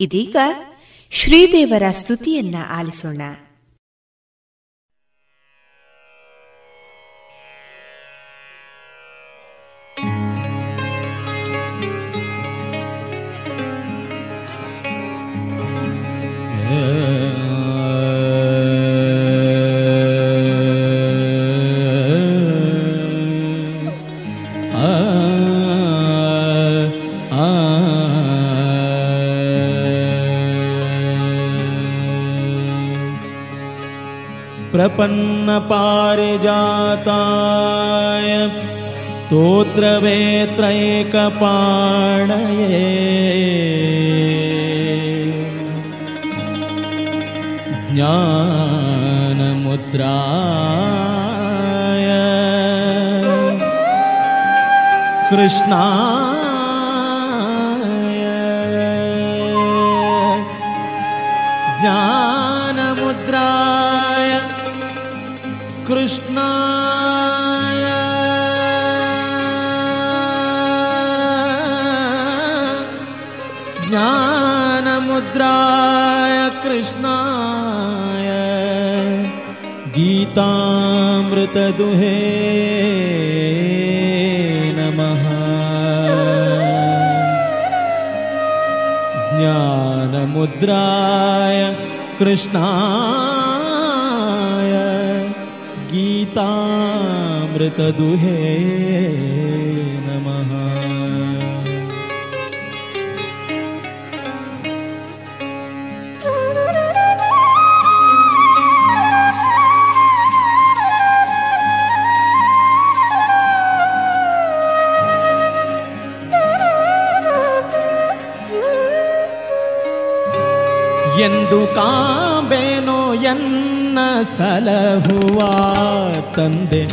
ಇದೀಗ ಶ್ರೀದೇವರ ಸ್ತುತಿಯನ್ನ ಆಲಿಸೋಣ. प्रपन्नपारिजाताय स्तोत्रवेत्रैकपाणये। ज्ञानमुद्राय। कृष्णाय कृष्णाय ज्ञानमुद्राय कृष्णाय गीतामृतदुहे नमः। ज्ञानमुद्राय कृष्णाय गीतामृतदुहे नमः ಎಂದು ಕಾಂಬೇನೋ ಎನ್ನ ಸಲಹುವ ತಂದೆ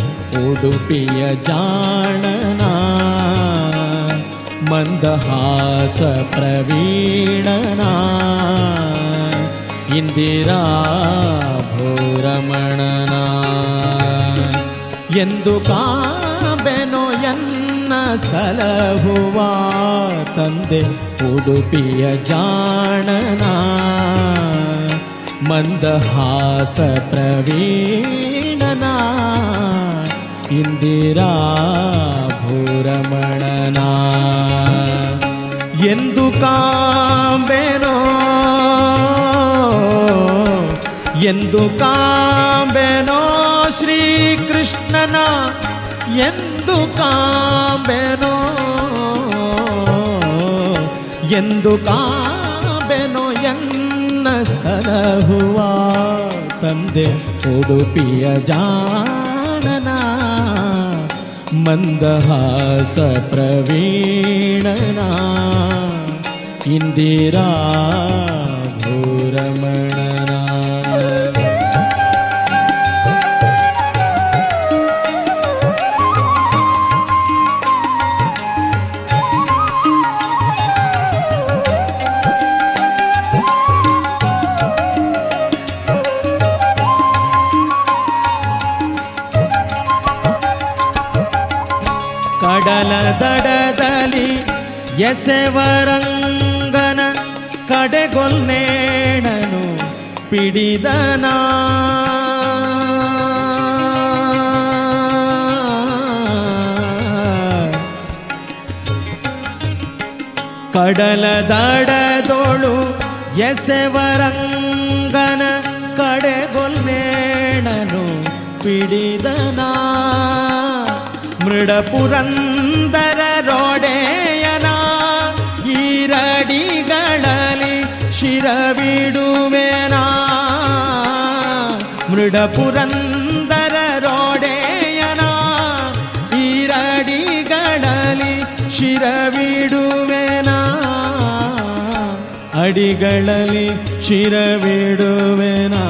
ಉಡುಪಿಯ ಜಾಣನ. ಮಂದಹಾಸ ಪ್ರವೀಣನ. ಇಂದಿರಾ ಭೂರಮಣನ. ಎಂದು ಕಾಂಬೆನೋ ಎನ್ನ ಸಲಹುವ ತಂದೆ ಉಡುಪಿಯ ಜಾಣನ. ಮಂದಹಾಸ ಪ್ರವೀಣನ ಇಂದಿರಾ ಭೂರಮಣನ. ಎಂದು ಕಾಂಬೆನೋ ಎಂದು ಕಾಂಬೆನೋ ಶ್ರೀಕೃಷ್ಣನ ಎಂದು ಕಾಂಬೆನೋ ಎಂದು ಕಾಂಬೆನೋ ಎನ್ನ ಸಲಹುವ ತಂದೆ ಉಡುಪಿಯ ಜಾನನ ಮಂದಹಾಸ ಪ್ರವೀಣನ ಇಂದಿರಾ ಎಸೆವರಂಗನ ಕಡೆಗೊಲ್ನೇಣನು ಪಿಡಿದನ ಕಡಲ ದಡದೋಳು ಎಸೆವರಂಗನ ಕಡೆಗೊಲ್ನೇಣನು ಪಿಡಿದನ ಮೃಡಪುರಂದರ ಶಿರವಿಡುವೆನಾ ಮೃಡಪುರಂದರ ರೋಡೆಯನ ಈರಡಿಗಳಲ್ಲಿ ಶಿರವಿಡುವೆನಾ? ಅಡಿಗಳಲ್ಲಿ ಶಿರವಿಡುವೆನಾ?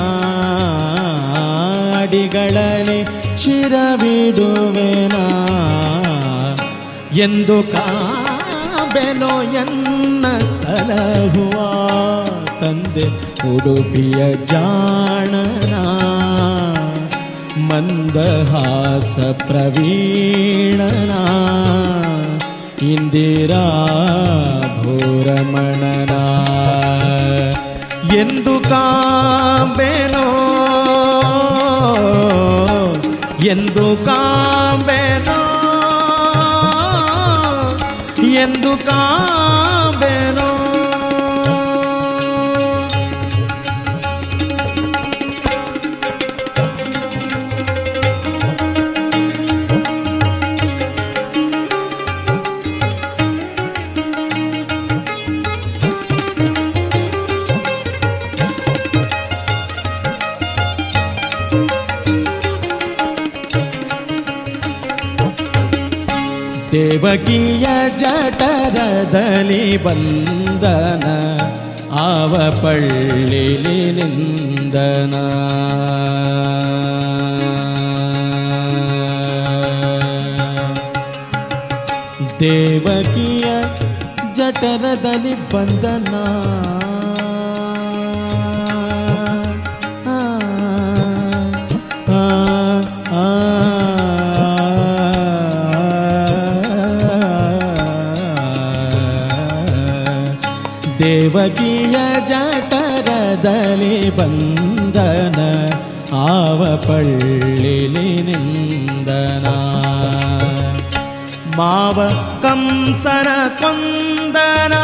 ಅಡಿಗಳಲ್ಲಿ ಶಿರವಿಡುವೆನಾ? ಎಂದು ಕಾಬೆನೋ ಎನ್ನ ಸಲಹುವ? ತಂದೆ ಉಡುಪಿಯ ಜಾಣನ. ಮಂದಹಾಸ ಪ್ರವೀಣನ. ಇಂದಿರಾ ಭೂರಮಣನ. ಎಂದು ಕಾಂಬೆನೋ. ಎಂದು ಕಾಂಬೆನೋ ದೇವಕಿಯ ಜಠರದಲ್ಲಿ ಬಂದನ ಆವ ಪಳ್ಳಿಲಿ ನಿಂದನ. ದೇವಕಿಯ ಜಠರದಲ್ಲಿ ಬಂದನ ದೇವಕಿಯ ಜಠರದಲ್ಲಿ ಬಂದನ ಆವ ಪಳ್ಳಿಲಿ ನಿಂದನ ಮಾವ ಕಂಸನ ಕೊಂದನ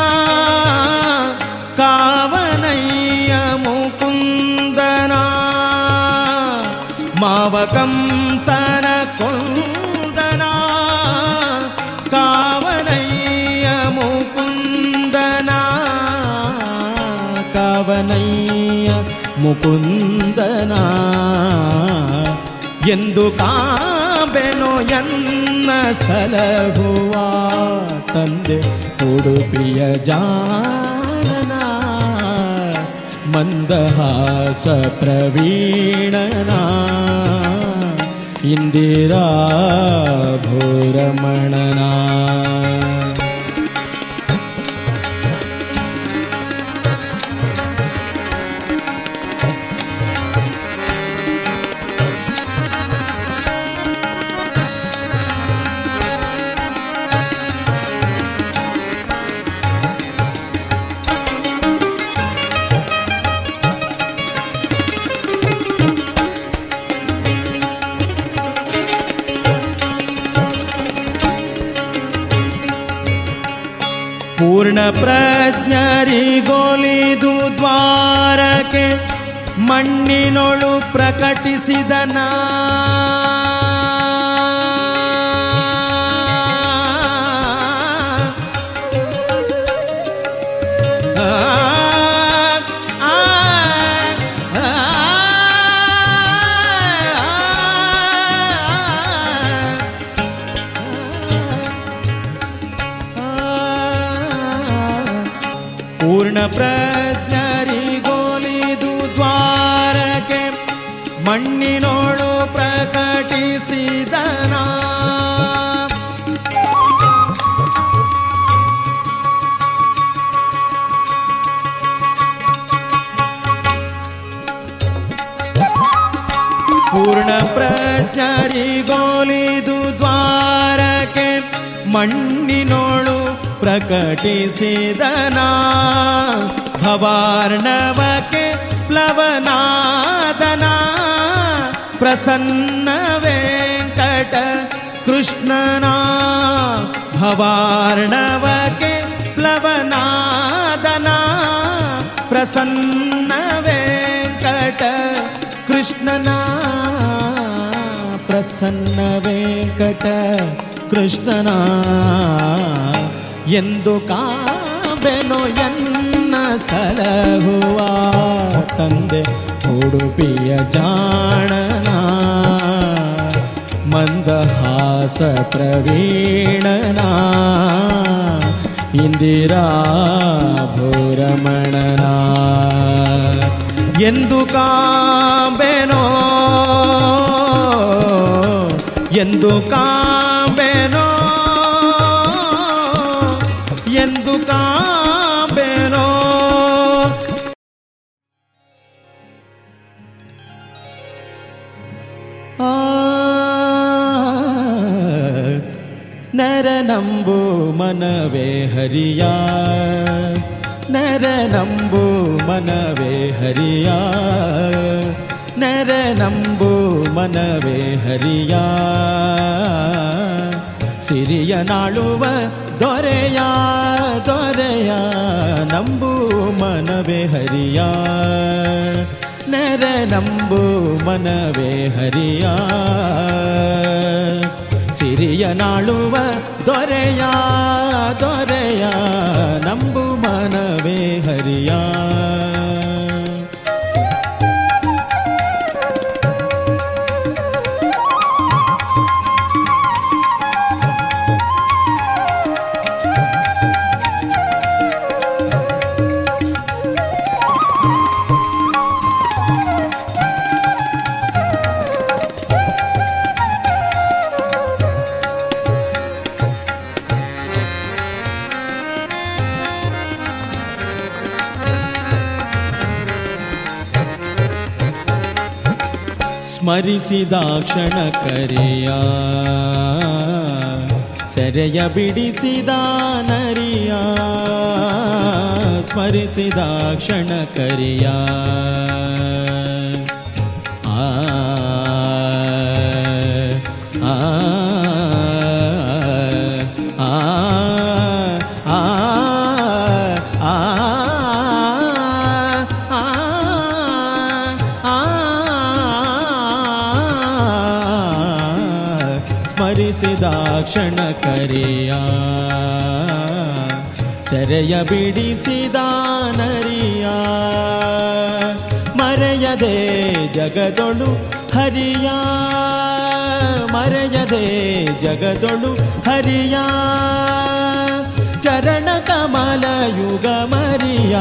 ಕಾವನಯ್ಯ ಮುಕುಂದನ ಮಾವ ಕಂಸನ ಮುಕುಂದನ? ಎಂದು ಕಾಬೆನೋ ಎನ್ನ ಸಲಹುವ ತಂದೆ ಉಡುಪಿಯ ಜಾಣನ ಮಂದಹಾಸ ಪ್ರವೀಣನ? ಇಂದಿರಾ ಭೂರಮಣನ? सेदना भवार्णवके प्लवनादना प्रसन्न वेङ्कट कृष्णना भवार्णवके प्लवनादना प्रसन्न वेङ्कट कृष्णना प्रसन्न वेङ्कट कृष्णना। ಎಂದು ಕಾಬೆನೋ ಎನ್ನ ಸಲಹುವ ತಂದೆ ಉಡುಪಿಯ ಜಾಣನ. ಮಂದಹಾಸ ಪ್ರವೀಣನ. ಇಂದಿರಾ ಭೂರಮಣನ. ಎಂದು ಕಾಬೆನೋ ಎಂದು ಕಾಂಬೆನೋ ನರನಂಬು ಮನವೇ ಹರಿಯ ನರನಂಬು ಮನವೇ ಹರಿಯ ನರನಂಬು ಮನವೇ ಹರಿಯ ಸಿರಿಯ ನಾಳುವ ದೊರೆಯ ದೊರೆಯ ನಂಬು ಮನವೇ ಹರಿಯ ನರ ನಂಬು ಮನವೇ ಹರಿಯ ಸಿರಿಯ ನಾಳುವ ದೊರೆಯ ದೊರೆಯ ನಂಬು ಮನವೇ ಹರಿಯ. ಸ್ಮರಿಸಿದ ಕ್ಷಣ ಕರೆಯ. ಸೆರೆಯ ಬಿಡಿಸಿದ ನರಿಯ. ಸ್ಮರಿಸಿದ ಕ್ಷಣ ಕರೆಯ. ಕ್ಷಣ ಕರೆಯ. ಸೆರೆಯ ಬಿಡಿಸಿದ ನರಿಯ. ಮರೆಯದೆ ಜಗದೊಳು ಹರಿಯ. ಮರೆಯದೆ ಜಗದೊಳು ಹರಿಯ. ಚರಣ ಕಮಲ ಯುಗ ಮರಿಯ.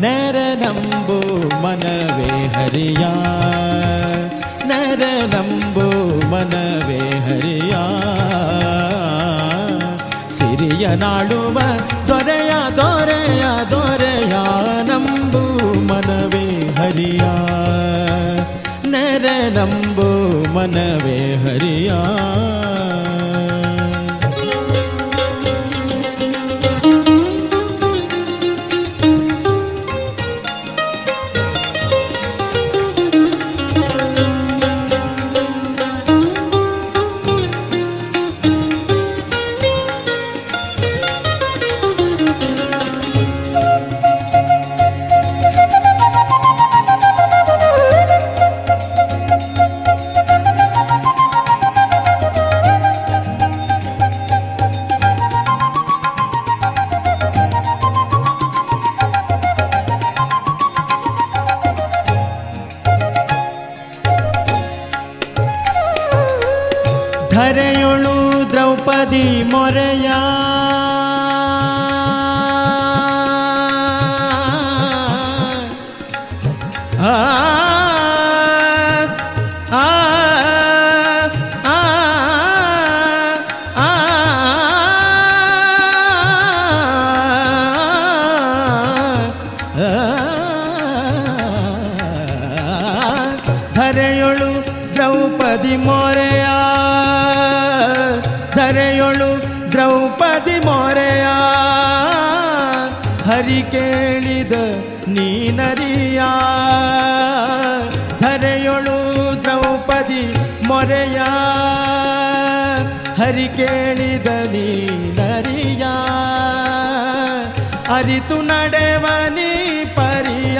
ನೆರ ನಂಬು ಮನವೇ ಹರಿಯ. ನೆರ ನಂಬು ಮನವೇ ಹರಿಯ ಸಿರಿಯ ನಾಳುವ ದೊರೆಯ ದೊರೆಯ ದೊರೆಯ ನಂಬು ಮನವೇ ಹರಿಯ ನೆರ ನಂಬು ಮನವೇ ಹರಿಯ द्रौपदी मोरया। ಕೇಳಿದ ನೀನರಿಯ. ಅರಿತು ನಡೆವನಿ ಪರಿಯ.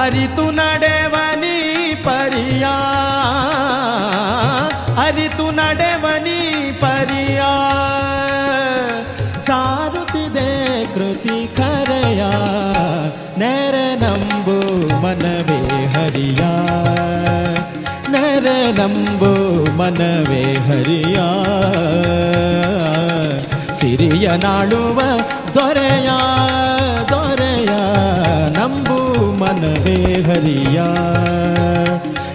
ಅರಿತು ನಡೆವನಿ ಪರಿಯ. ಅರಿತು ನಡೆವನಿ ಪರಿಯ. ಸಾರುತ್ತಿದೆ ಕೃತಿ ಕರೆಯ. ನೆರೆ ನಂಬು ಮನವೇ ಹರಿಯ. ಮನವೇ ಹರಿಯ. ಸಿರಿಯ ನಾಡುವ ದೊರೆಯ ದೊರೆಯ ನಂಬು ಮನವೇ ಹರಿಯ.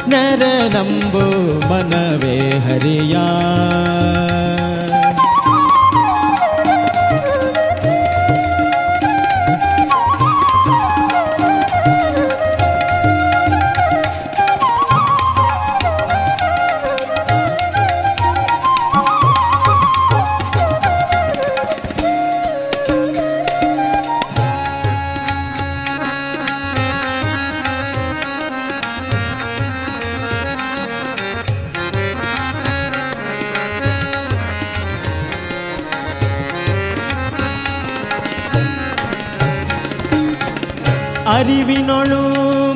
ನೆರೆ ನಂಬು ಮನವೇ ಹರಿಯಾ.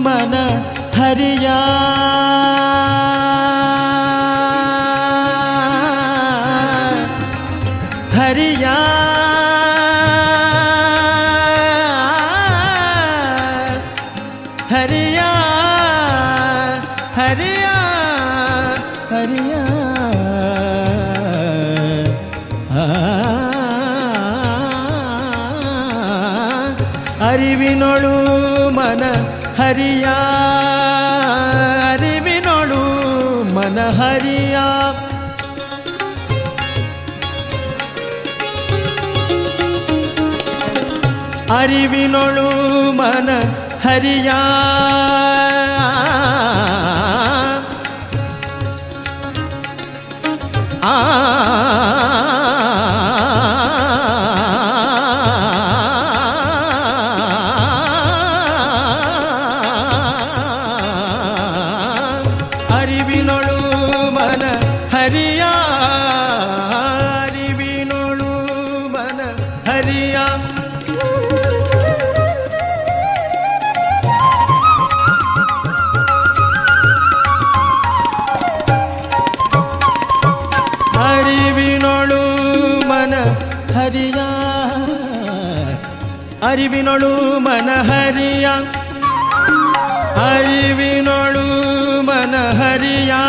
ಮನ ಹರಿಯಾ அறியா ಕಿವಿನೊಳು ಮನಹರಿಯಾ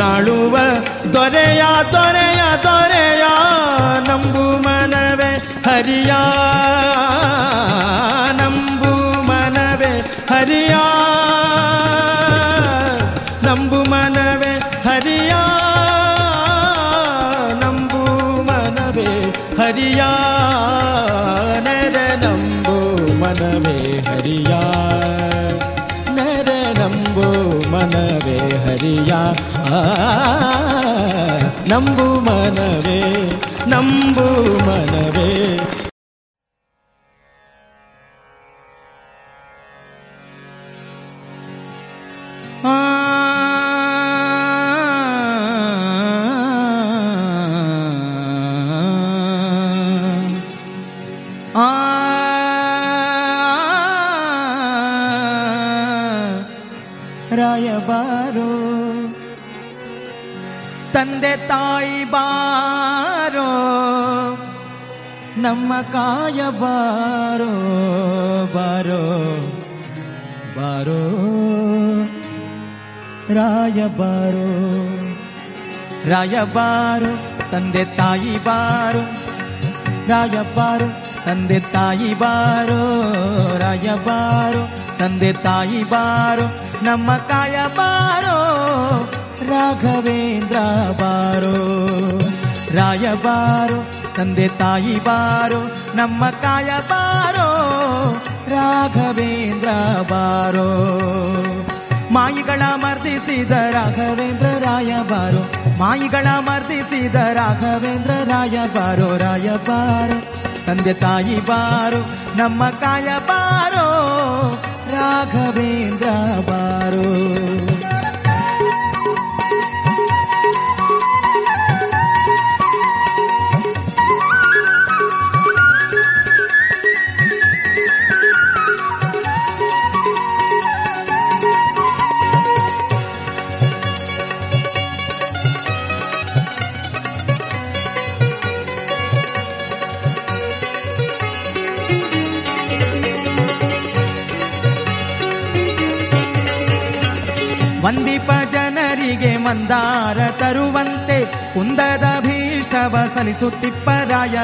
ನಾಳುವ ದೊರೆಯ ದೊರೆಯ ದೊರೆಯ ನಂಬು ಮನವೇ ಹರಿಯ ನಂಬು ಮನವೇ ಹರಿಯ ನಂಬು ಮನವೇ ಹರಿಯ ನಂಬು ಮನವೇ ಹರಿಯ ನರ ನಂಬು ಮನವೇ ಹರಿಯ ನರ ನಂಬು ಮನವೇ ಹರಿಯ ನಂಬು ಮನವೇ ನಂಬು ಮನವೇ. ತಾಯಿ ಬಾರೋ, ನಮ್ಮ ಕಾಯ ಬಾರೋ ಬಾರೋ ಬಾರೋ, ರಾಯ ಬಾರೋ ತಂದೆ ತಾಯಿ ಬಾರೋ ರಾಯಬಾರೋ ತಂದೆ ತಾಯಿ ಬಾರೋ ರಾಯಬಾರೋ ತಂದೆ ತಾಯಿ ಬಾರೋ, ನಮ್ಮ ಕಾಯ ಬಾರೋ. ರಾಘವೇಂದ್ರ ಬಾರೋ. ರಾಯ ಬಾರೋ, ತಂದೆ ತಾಯಿ ಬಾರೋ, ನಮ್ಮ ಕಾಯ ಬಾರೋ. ರಾಘವೇಂದ್ರ ಬಾರೋ. ಮಾಯಿಗಳ ಮರ್ದಿಸಿದ ರಾಘವೇಂದ್ರ ರಾಯ ಬಾರೋ. ಮಾಯಿಗಳ ಮರ್ದಿಸಿದ ರಾಘವೇಂದ್ರ ರಾಯ ಬಾರೋ. ರಾಯ ಬಾರೋ, ತಂದೆ ತಾಯಿ ಬಾರೋ, ನಮ್ಮ ಕಾಯ ಬಾರೋ. ರಾಘವೇಂದ್ರ ಬಾರೋ. ಕುಂದದ ಭೀಷ್ಟವ ಸಲಿಸುತ್ತಿಪ್ಪ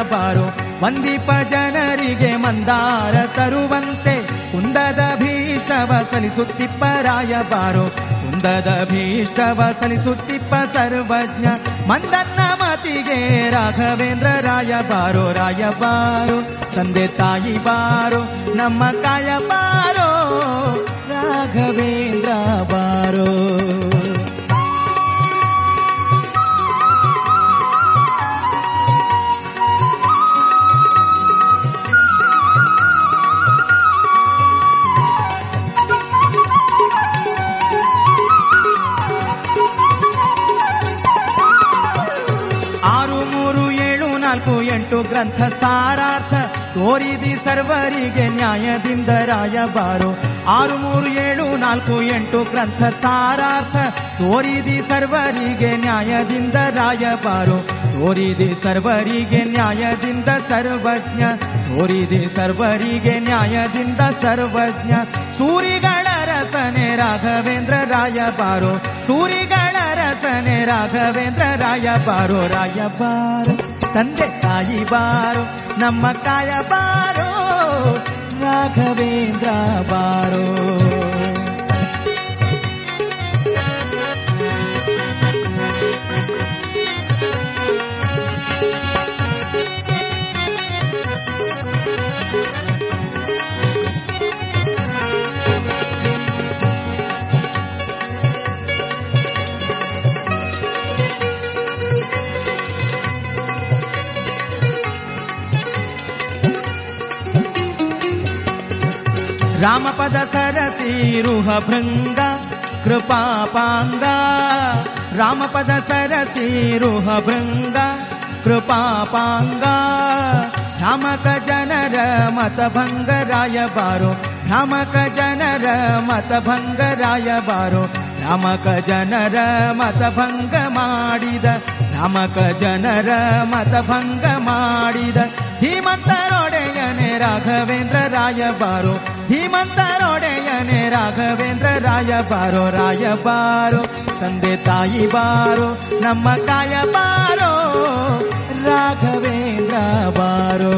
ಬಾರೋ. ವಂದಿಪ ಜನರಿಗೆ ಮಂದಾರ ತರುವಂತೆ ಕುಂದದ ಭೀಷ್ಟವ ಸಲಿಸುತ್ತಿಪ್ಪ ಬಾರೋ. ಕುಂದದ ಭೀಷ್ಟವ ಸಲಿಸುತ್ತಿಪ್ಪ ಸರ್ವಜ್ಞ ಮಂದನ್ನ ಮತಿಗೆ ರಾಘವೇಂದ್ರ ರಾಯ ಬಾರೋ. ರಾಯಬಾರೋ ರಾಯಬಾರೋ ತಂದೆ ತಾಯಿ ಬಾರೋ, ನಮ್ಮ ಕಾಯ ಬಾರೋ, ರಾಘವೇಂದ್ರ ಬಾರೋ. ಎಂಟು ಗ್ರಂಥ ಸಾರಾರ್ಥ, ತೋರಿದಿ ಸರ್ವರಿಗೆ ನ್ಯಾಯದಿಂದ ರಾಯಬಾರು. ಆರು ಮೂರು ಏಳು ನಾಲ್ಕು ಎಂಟು ಗ್ರಂಥ ಸಾರಾರ್ಥ, ತೋರಿದಿ ಸರ್ವರಿಗೆ ನ್ಯಾಯದಿಂದ ರಾಯಬಾರು. ತೋರಿದಿ ಸರ್ವರಿಗೆ ನ್ಯಾಯದಿಂದ ಸರ್ವಜ್ಞ, ತೋರಿದಿ ಸರ್ವರಿಗೆ ನ್ಯಾಯದಿಂದ ಸರ್ವಜ್ಞ. ಸೂರಿಗಳ ರಸನೆ ರಾಘವೇಂದ್ರ ರಾಯಬಾರು. ಸೂರಿಗಳ ರಸನೆ ರಾಘವೇಂದ್ರ ರಾಯಬಾರು. ರಾಯಬಾರೋ. ತಂದೆ ತಾಯಿ ಬಾರೋ ನಮ್ಮ ಕಾಯ ಬಾರೋ ರಾಘವೇಂದ್ರ ಬಾರೋ. ರಾಮಪದ ಸರಸೀರುಹ ಭೃಂಗ ಕೃಪಾಪಾಂಗ ರಾಮಪದ ಸರಸೀರುಹ ಭೃಂಗ ಕೃಪಾಪಾಂಗ ರಾಮಕ ಜನರ ಮತಭಂಗ ರಾಯಬಾರೋ ರಾಮಕ ಜನರ ಮತಭಂಗ ರಾಯಬಾರೋ ರಾಮಕ ಜನರ ಮತಭಂಗ ಮಾಡಿದ ನಾಮಕ ಜನರ ಮತಭಂಗ ಮಾಡಿದ ಧೀಮಂತರೊಡೆಯನೆ ರಾಘವೇಂದ್ರ ರಾಯ ಬಾರೋ. ಧೀಮಂತರೊಡೆಯನೆ ರಾಘವೇಂದ್ರ ರಾಯ ಬಾರೋ. ರಾಯ ಬಾರೋ, ತಂದೆ ತಾಯಿ ಬಾರೋ, ನಮ್ಮ ಕಾಯ ಬಾರೋ, ರಾಘವೇಂದ್ರ ಬಾರೋ.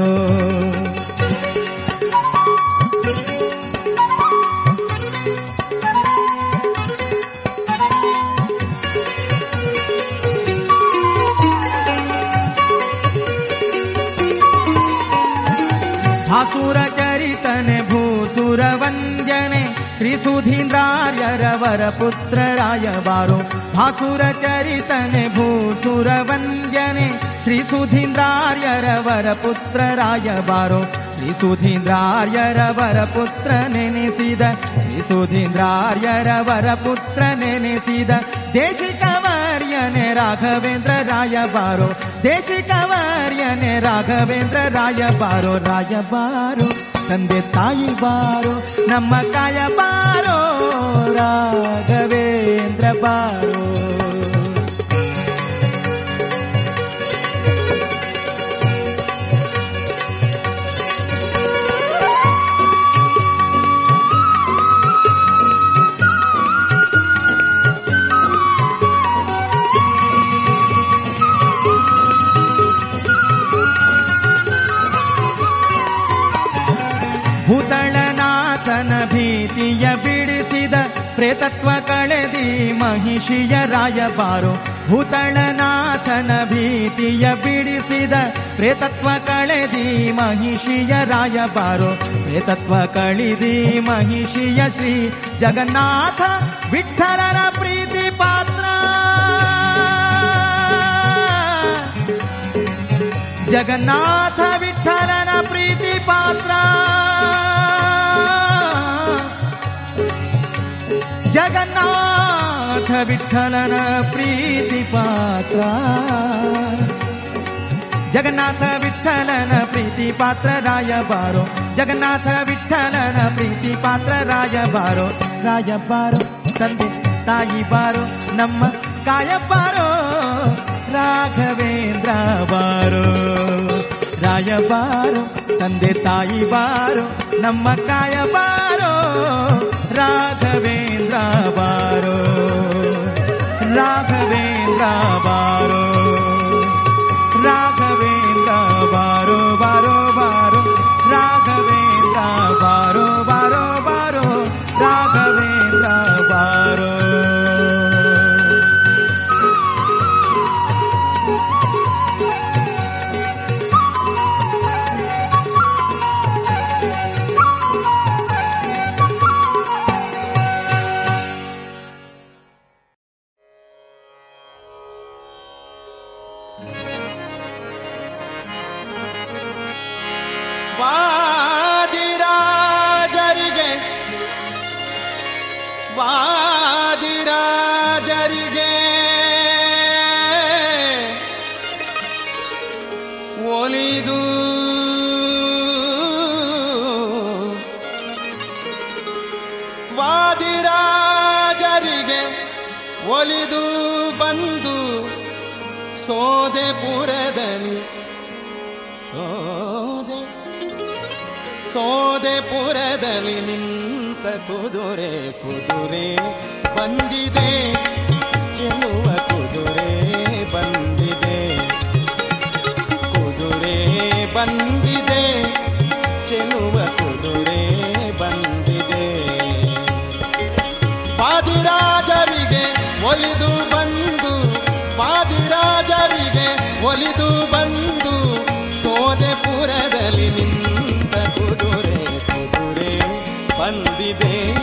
श्री सुधीन्द्र युत्र रायबारो भासुर चरितने श्रीसुधीन्द्रार्यरवरपुत्र वन्द्यने श्री सुधीन्द्र्यरवर पुत्र राजबारो श्री सुधीन्द्रार्यरवर पुत्र ने निध श्री राघवेन्द्र रायबारो देशिकावार्यने राघवेन्द्र रायबारो राजबारो ತಂದೆ ತಾಯಿ ಬಾರೋ ನಮ್ಮ ಕಾಯ ಬಾರೋ ರಾಘವೇಂದ್ರ ಬಾರೋ. ಪ್ರೇತತ್ವ ಕಳೆದಿ ಮಹಿಷಿಯ ರಾಯಬಾರು ಭೂತಳನಾಥನ ಭೀತಿಯ ಬಿಡಿಸಿದ ಪ್ರೇತತ್ವ ಕಳೆದಿ ಮಹಿಷಿಯ ರಾಯಬಾರು ಪ್ರೇತತ್ವ ಕಳಿದಿ ಮಹಿಷಿಯ ಶ್ರೀ ಜಗನ್ನಾಥ ವಿಠಲನ ಪ್ರೀತಿ ಪಾತ್ರ. ಜಗನ್ನಾಥ ವಿಠಲನ ಪ್ರೀತಿ ಪಾತ್ರ. ಜಗನ್ನಾಥ ವಿಠಲನ ಪ್ರೀತಿ ಪಾತ್ರ. ಜಗನ್ನಾಥ ವಿಠಲನ ಪ್ರೀತಿ ಪಾತ್ರ ರಾಯಬಾರೋ ಜಗನ್ನಾಥ ವಿಠಲನ ಪ್ರೀತಿ ಪಾತ್ರ ರಾಯಬಾರೋ ರಾಯಬಾರೋ ತಂದೆ, ತಾಯಿ ಬಾರೋ, ನಮ್ಮ ಕಾಯ ಬಾರೋ. ರಾಘವೇಂದ್ರ ಬಾರೋ. ರಾಯಬಾರೋ ತಂದೆ, ತಾಯಿ ಬಾರೋ, ನಮ್ಮ ಕಾಯ ಬಾರೋ. ರಾಘವೇಂದ್ರ ಬಾರೋ ರಾಘವೇಂದ್ರ ಬಾರೋ ಸೋದೆಪುರದಲ್ಲಿ ನಿಂತ ಕುದುರೆ ಕುದುರೆ ಬಂದಿದೆ. ಚೆಲುವ ಕುದುರೆ ಬಂದಿದೆ. ಕುದುರೆ ಬಂದಿದೆ. ಚೆಲುವ ಕುದುರೆ ಬಂದಿದೆ. ಪಾದಿರಾಜರಿಗೆ ಒಲಿದು ಬಂದು, ಪಾದಿರಾಜರಿಗೆ ಒಲಿದು ಬಂದು ಬಂದಿದೆ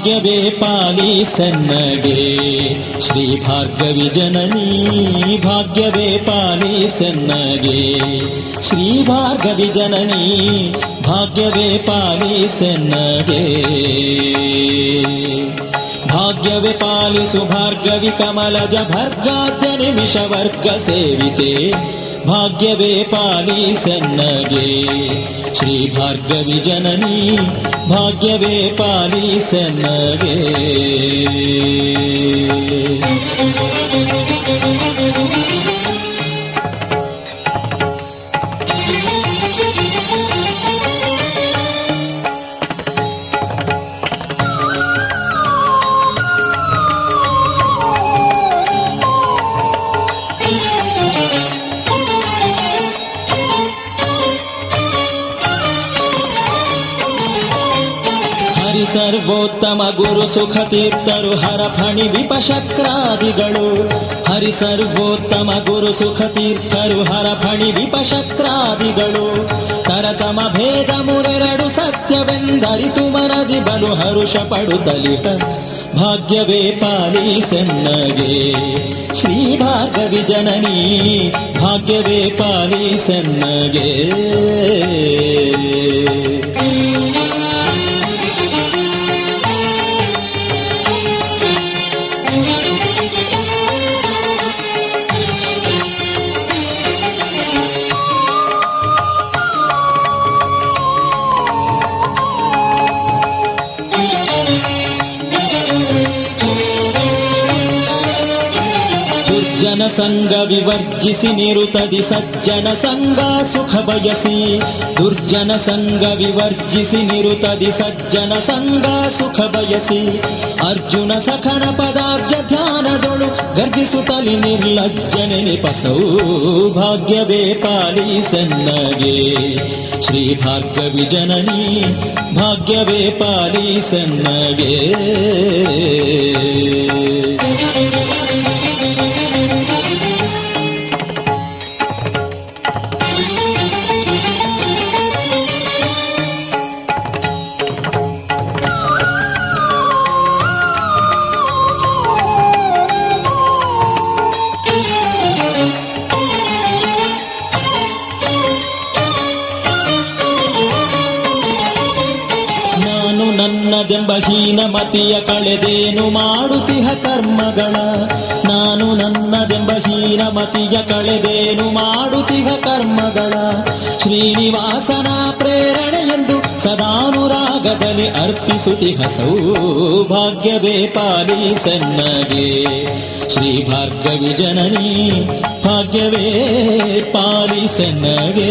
भाग्यवे पाली सन्नगे। श्रीभार्गविजननी भाग्यवे पाली सन्नगे। श्रीभार्गविजननी भाग्यवे पाली सन्नगे। भाग्यवे भाग्यवेपालि सुभार्गवि कमलज भर्गाद्य निमिषवर्ग सेविते। भाग्यवे भाग्यवेपाली सन्ने श्रीभार्गविजननी भाग्यवेपालीसनरे ಗುರು ಸುಖ ತೀರ್ಥರು ಹರ ಫಣಿ ವಿಪಶಕ್ರಾದಿಗಳು ಹರಿ ಸರ್ವೋತ್ತಮ ಗುರು ಸುಖ ತೀರ್ಥರು ಹರ ಫಣಿ ವಿಪಶಕ್ರಾದಿಗಳು ತರತಮ ಭೇದ ಮುರೆರಡು ಸತ್ಯವೆಂದರಿತು ಮರದಿ ಬಲು ಹರುಷ ಪಡುತ್ತಲಿಹ ಭಾಗ್ಯವೇ ಪಾಲಿಸನ್ನಗೆ ಶ್ರೀ ಭಾಗವಿ ಜನನಿ, ಭಾಗ್ಯವೇ ಪಾಲಿಸನ್ನಗೆ ದುರ್ಜನ ಸಂಘ ವಿವರ್ಜಿಸಿ ನಿರುತದಿ ಸಜ್ಜನ ಸಂಘ ಸುಖ ಬಯಸಿ. ದುರ್ಜನ ಸಂಘ ವಿವರ್ಜಿಸಿ ನಿರುತದಿ ಸಜ್ಜನ ಸಂಘ ಸುಖ ಬಯಸಿ. ಅರ್ಜುನ ಸಖನ ಪದಾರ್ಜ ಧ್ಯಾನದೊಳು ಗರ್ಜಿಸುತ್ತಲಿ ನಿರ್ಲಜ್ಜನೆ ನಿಪಸೌ. ಭಾಗ್ಯವೇ ಪಾಲಿ ಸನ್ನಗೆ. ಶ್ರೀ ಭಾರ್ಗವಿ ಜನನಿ, ಭಾಗ್ಯವೇ ಪಾಲಿಸನ್ನಗೆ ಹೀನ ಮತಿಯ ಕಳೆದೇನು ಮಾಡುತ್ತಿಹ ಕರ್ಮಗಳ? ನಾನು ನನ್ನದೆಂಬ ಹೀನ ಮತಿಯ ಕಳೆದೇನು ಮಾಡುತ್ತಿಹ ಕರ್ಮಗಳ? ಶ್ರೀನಿವಾಸನ ಪ್ರೇರಣೆಯೆಂದು ಸದಾನುರಾಗದಲ್ಲಿ ಅರ್ಪಿಸುತ್ತಿಹ ಸೌಭಾಗ್ಯವೇ ಪಾಲಿಸನ್ನಗೆ ಶ್ರೀ ಭಾರ್ಗವಿ ಜನನಿ, ಭಾಗ್ಯವೇ ಪಾಲಿಸನ್ನಗೆ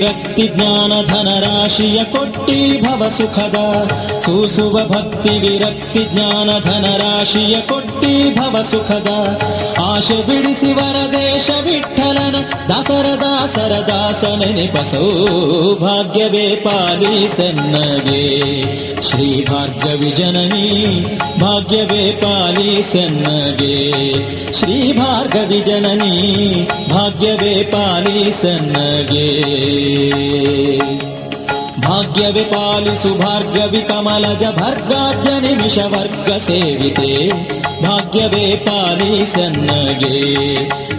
व्यक्ति ज्ञान धनराशियुट ಜ್ಞಾನ ಧನರಾಶಿಯ ಕೊಟ್ಟಿ ಕೊಟ್ಟಿ ಭವ ಸುಖದ ಸೂಸುವ ಭಕ್ತಿ ವಿರಕ್ತಿ ಜ್ಞಾನ ಧನರಾಶಿಯ ಕೊಟ್ಟಿ ಭವ ಸುಖದ ಆಶೆ ಬಿಡಿಸಿ ವರದೇಶ ವಿಠಲನ ದಾಸರ ದಾಸರ ದಾಸ ನೆನಪಸೋ ಭಾಗ್ಯವೇ ಪಾಲಿಸನ್ನಗೆ ಶ್ರೀ ಭಾರ್ಗವಿ ಜನನಿ ಭಾಗ್ಯವೇ ಪಾಲಿಸನ್ನಗೆ ಶ್ರೀ ಭಾರ್ಗವಿ ಜನನಿ ಭಾಗ್ಯವೇ ಪಾಲಿಸನ್ನಗೆ भाग्यविपालि भर्गाद्य निमिषवर्गसेविते भाग्यवे भाग्यवेपाली सन्ने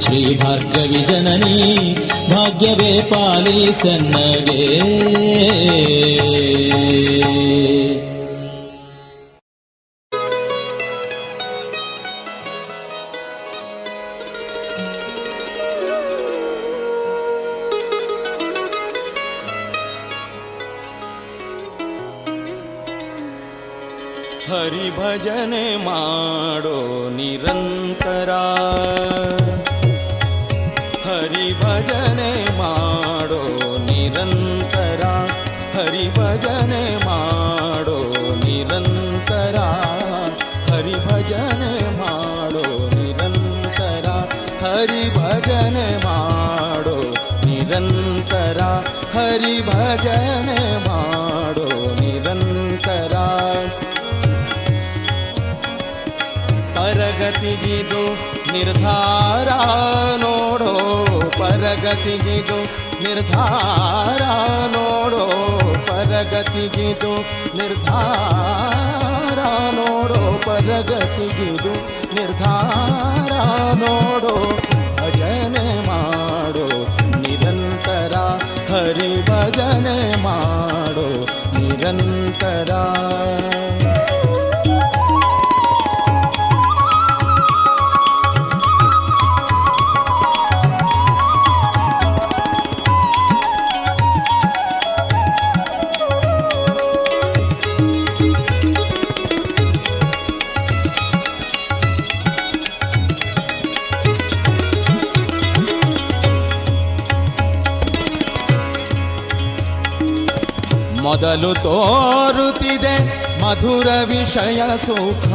श्रीभार्गविजननी भाग्यवेपाली सन्ने ಮಾಡೋ ನಿರಂತರ ಹರಿ ಭಜನೆ ಮಾಡೋ ನಿರಂತರ ಹರಿ ಭಜನೆ ಮಾಡೋ ನಿರಂತರ ಹರಿ ಭಜನೆ ಮಾಡೋ ನಿರಂತರ ಹರಿ ಭಜನೆ ಮಾಡೋ ನಿರಂತರ ಹರಿ ಭಜನೆ ಪರಗತಿಗಿದು ನಿರ್ಧಾರ ನೋಡೋ ಪರಗತಿಗಿದು ನಿರ್ಧಾರ ನೋಡೋ ಪರಗತಿಗಿದು ನಿರ್ಧಾರ ನೋಡೋ ಪರಗತಿಗಿದು ನಿರ್ಧಾರ ನೋಡೋ ಭಜನೆ ಮಾಡೋ ನಿರಂತರ ಹರಿ ಭಜನೆ ಮಾಡೋ ನಿರಂತರ ಮೊದಲು ತೋರುತ್ತಿದೆ ಮಧುರ ವಿಷಯ ಸುಖ.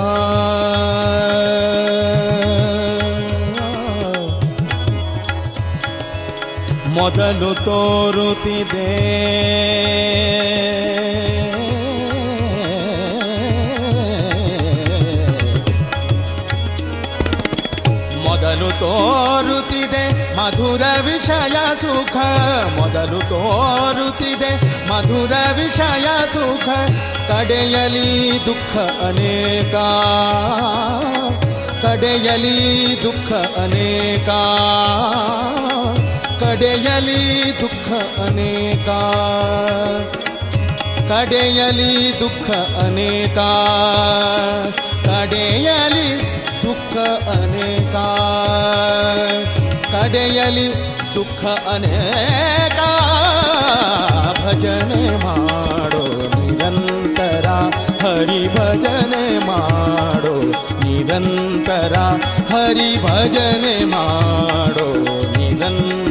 ಮೊದಲು ತೋರುತ್ತಿದೆ. ಮೊದಲು ತೋರುತ್ತಿದೆ ಮಧುರ ವಿಷಯ ಸುಖ. ಮೊದಲು ತೋರುತ್ತಿದೆ ಮಧುರ ವಿಷಯ ಸುಖ ಕಡೆಯಲಿ ದುಃಖ ಅನೇಕ ಕಡೆಯಲಿ ದುಃಖ ಅನೇಕ ಕಡೆಯಲಿ ದುಃಖ ಅನೇಕ ಕಡೆಯಲಿ ದುಃಖ ಅನೇಕ ಕಡೆಯಲಿ ದುಃಖ ಅನೇಕ ಕಡೆಯಲಿ ದುಃಖ ಅನೇಕ ಭಜನೆ ಮಾಡೋ ನಿರಂತರ ಹರಿ ಭಜನೆ ಮಾಡೋ ನಿರಂತರ ಹರಿ ಭಜನೆ ಮಾಡೋ ನಿರಂತರ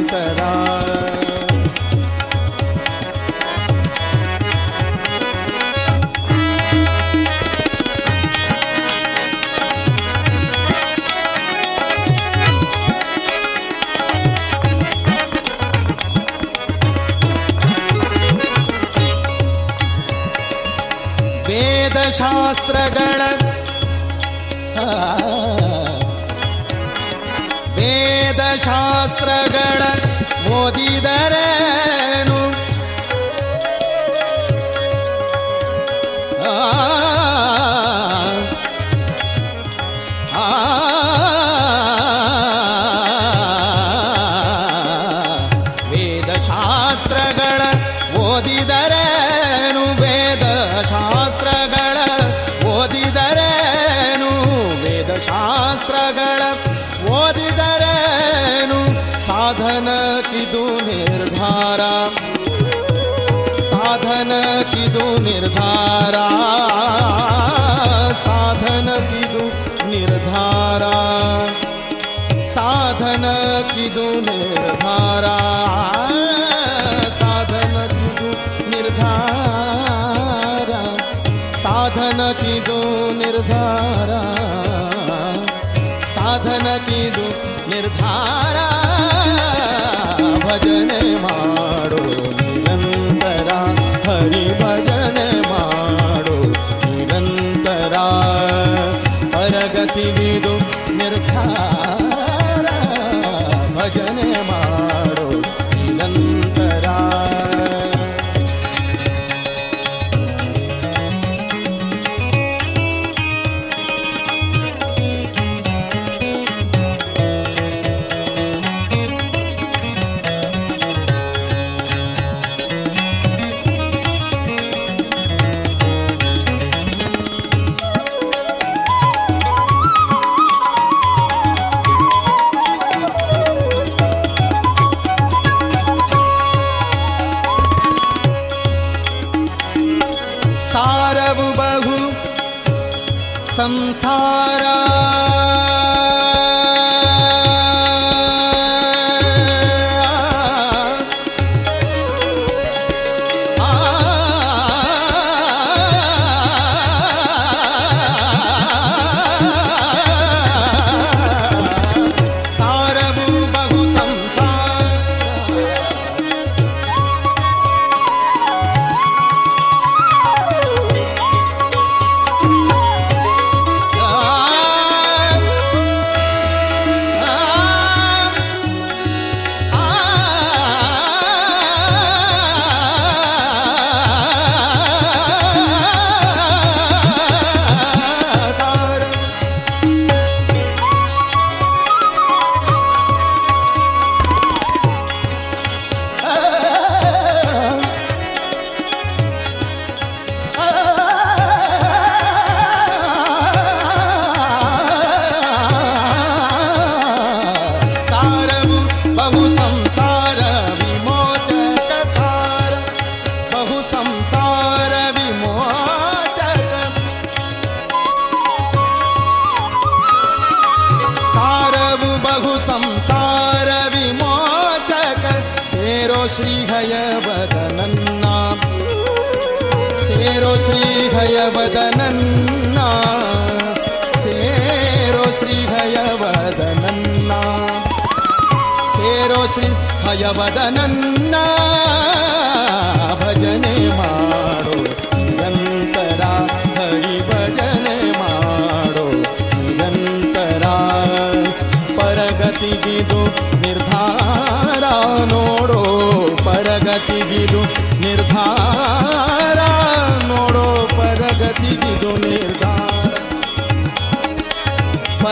शास्त्रगण वेदशास्त्रगण मोदरे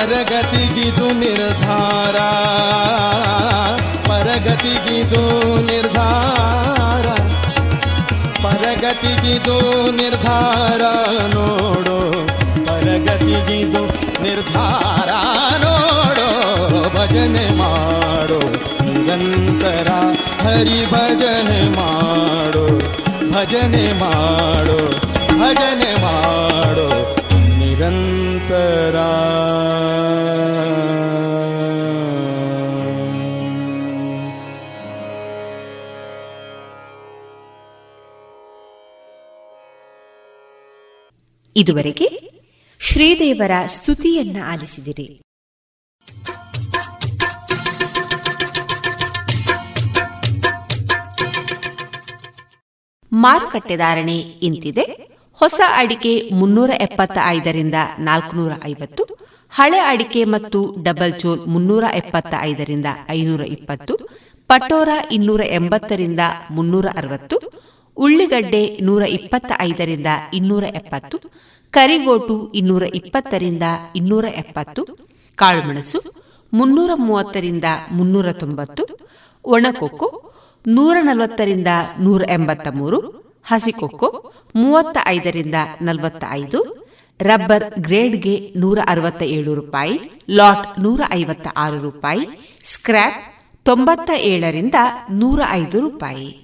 ಪರಗತಿಗಿದು ನಿರ್ಧಾರ ಪರಗತಿಗಿದು ನಿರ್ಧಾರ ಪರಗತಿಗಿದು ನಿರ್ಧಾರ ನೋಡು ಪರಗತಿಗಿದು ನಿರ್ಧಾರ ನೋಡು ಭಜನೆ ಮಾಡು ನಿರಂತರ ಹರಿ ಭಜನೆ ಮಾಡು ಭಜನೆ ಮಾಡು ಭಜನೆ ಮಾಡು ನಿರಂತರ ಇದುವರೆಗೆ ಶ್ರೀದೇವರ ಸ್ತುತಿಯನ್ನ ಆಲಿಸಿದಿರಿ. ಮಾರುಕಟ್ಟೆ ಧಾರಣೆ ಇಂತಿದೆ. ಹೊಸ ಅಡಿಕೆ ಮುನ್ನೂರ ಎಪ್ಪತ್ತ ಐದರಿಂದ ನಾಲ್ಕುನೂರ ಐವತ್ತು, ಹಳೆ ಅಡಿಕೆ ಮತ್ತು ಡಬಲ್ ಚೋಲ್ ಮುನ್ನೂರ ಎಪ್ಪತ್ತ ಐದರಿಂದ ಐನೂರ ಇಪ್ಪತ್ತು, ಪಟೋರ ಇನ್ನೂರ ಎಂಬತ್ತರಿಂದ ಮುನ್ನೂರ ಅರವತ್ತು ಉಳ್ಳಿಗಡ್ಡೆ ನೂರ ಇಪ್ಪತ್ತ ಐದರಿಂದ ಇನ್ನೂರ ಎಪ್ಪತ್ತು, ಕರಿಗೋಟು ಇನ್ನೂರ ಇಪ್ಪತ್ತರಿಂದ ಇನ್ನೂರ ಎಪ್ಪತ್ತು, ಕಾಳುಮೆಣಸು ಮುನ್ನೂರ ಮೂವತ್ತರಿಂದ ಮುನ್ನೂರ ತೊಂಬತ್ತು, ಒಣಕೊಕ್ಕೋ ನೂರ ನಲವತ್ತರಿಂದ ನೂರ ಎಂಬತ್ತ ಮೂರು, ಹಸಿಕೊಕ್ಕೋ ಮೂವತ್ತ ಐದರಿಂದ ನಲವತ್ತ ಐದು ರಬ್ಬರ್ ಗ್ರೇಡ್ಗೆ ನೂರ ಅರವತ್ತ ಏಳು ರೂಪಾಯಿ, ಲಾಟ್ ನೂರ ಐವತ್ತ ಆರು ರೂಪಾಯಿ, ಸ್ಕ್ರ್ಯಾಪ್ ತೊಂಬತ್ತ ಏಳರಿಂದ ನೂರ ಐದು ರೂಪಾಯಿ.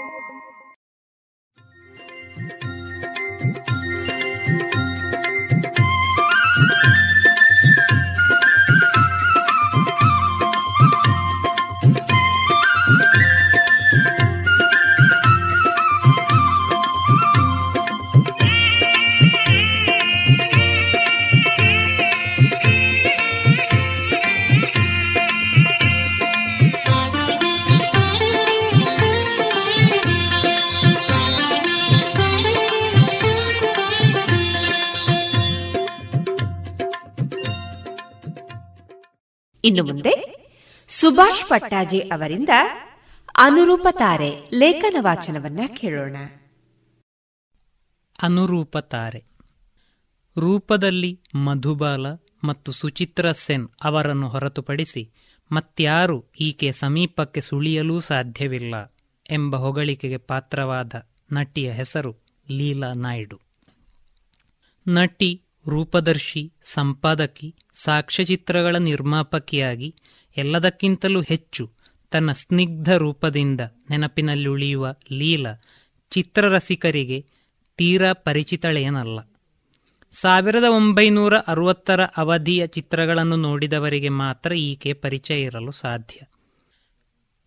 ಇನ್ನು ಮುಂದೆ ಸುಭಾಷ್ ಪಟ್ಟಾಜೆ ಅವರಿಂದ ಅನುರೂಪ ತಾರೆ ಲೇಖನ ವಾಚನವನ್ನ ಕೇಳೋಣ. ಅನುರೂಪ ತಾರೆ ರೂಪದಲ್ಲಿ ಮಧುಬಾಲ ಮತ್ತು ಸುಚಿತ್ರ ಸೆನ್ ಅವರನ್ನು ಹೊರತುಪಡಿಸಿ ಮತ್ಯಾರು ಈಕೆ ಸಮೀಪಕ್ಕೆ ಸುಳಿಯಲೂ ಸಾಧ್ಯವಿಲ್ಲ ಎಂಬ ಹೊಗಳಿಕೆಗೆ ಪಾತ್ರವಾದ ನಟಿಯ ಹೆಸರು ಲೀಲಾ ನಾಯ್ಡು. ನಟಿ ರೂಪದರ್ಶಿ, ಸಂಪಾದಕಿ, ಸಾಕ್ಷ್ಯಚಿತ್ರಗಳ ನಿರ್ಮಾಪಕಿಯಾಗಿ ಎಲ್ಲದಕ್ಕಿಂತಲೂ ಹೆಚ್ಚು ತನ್ನ ಸ್ನಿಗ್ಧ ರೂಪದಿಂದ ನೆನಪಿನಲ್ಲಿ ಉಳಿಯುವ ಲೀಲಾ ಚಿತ್ರರಸಿಕರಿಗೆ ತೀರಾ ಪರಿಚಿತಳೇನಲ್ಲ ಸಾವಿರದ ಒಂಬೈನೂರ ಅರವತ್ತರ ಅವಧಿಯ ಚಿತ್ರಗಳನ್ನು ನೋಡಿದವರಿಗೆ ಮಾತ್ರ ಈಕೆ ಪರಿಚಯ ಇರಲು ಸಾಧ್ಯ.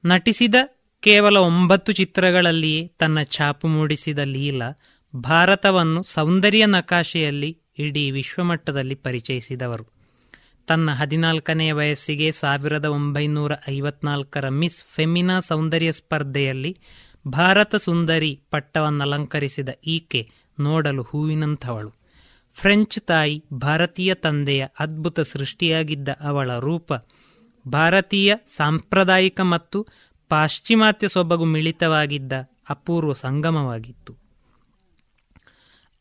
ನಟಿಸಿದ ಕೇವಲ ಒಂಬತ್ತು ಚಿತ್ರಗಳಲ್ಲಿಯೇ ತನ್ನ ಛಾಪು ಮೂಡಿಸಿದ ಲೀಲಾ ಭಾರತವನ್ನು ಸೌಂದರ್ಯ ನಕಾಶೆಯಲ್ಲಿ ಇಡೀ ವಿಶ್ವಮಟ್ಟದಲ್ಲಿ ಪರಿಚಯಿಸಿದವರು. ತನ್ನ ಹದಿನಾಲ್ಕನೆಯ ವಯಸ್ಸಿಗೆ ಸಾವಿರದ ಒಂಬೈನೂರ ಐವತ್ನಾಲ್ಕರ ಮಿಸ್ ಫೆಮಿನಾ ಸೌಂದರ್ಯ ಸ್ಪರ್ಧೆಯಲ್ಲಿ ಭಾರತ ಸುಂದರಿ ಪಟ್ಟವನ್ನಲಂಕರಿಸಿದ ಈಕೆ ನೋಡಲು ಹೂವಿನಂಥವಳು. ಫ್ರೆಂಚ್ ತಾಯಿ, ಭಾರತೀಯ ತಂದೆಯ ಅದ್ಭುತ ಸೃಷ್ಟಿಯಾಗಿದ್ದ ಅವಳ ರೂಪ ಭಾರತೀಯ ಸಾಂಪ್ರದಾಯಿಕ ಮತ್ತು ಪಾಶ್ಚಿಮಾತ್ಯ ಸೊಬಗು ಮಿಳಿತವಾಗಿದ್ದ ಅಪೂರ್ವ ಸಂಗಮವಾಗಿತ್ತು.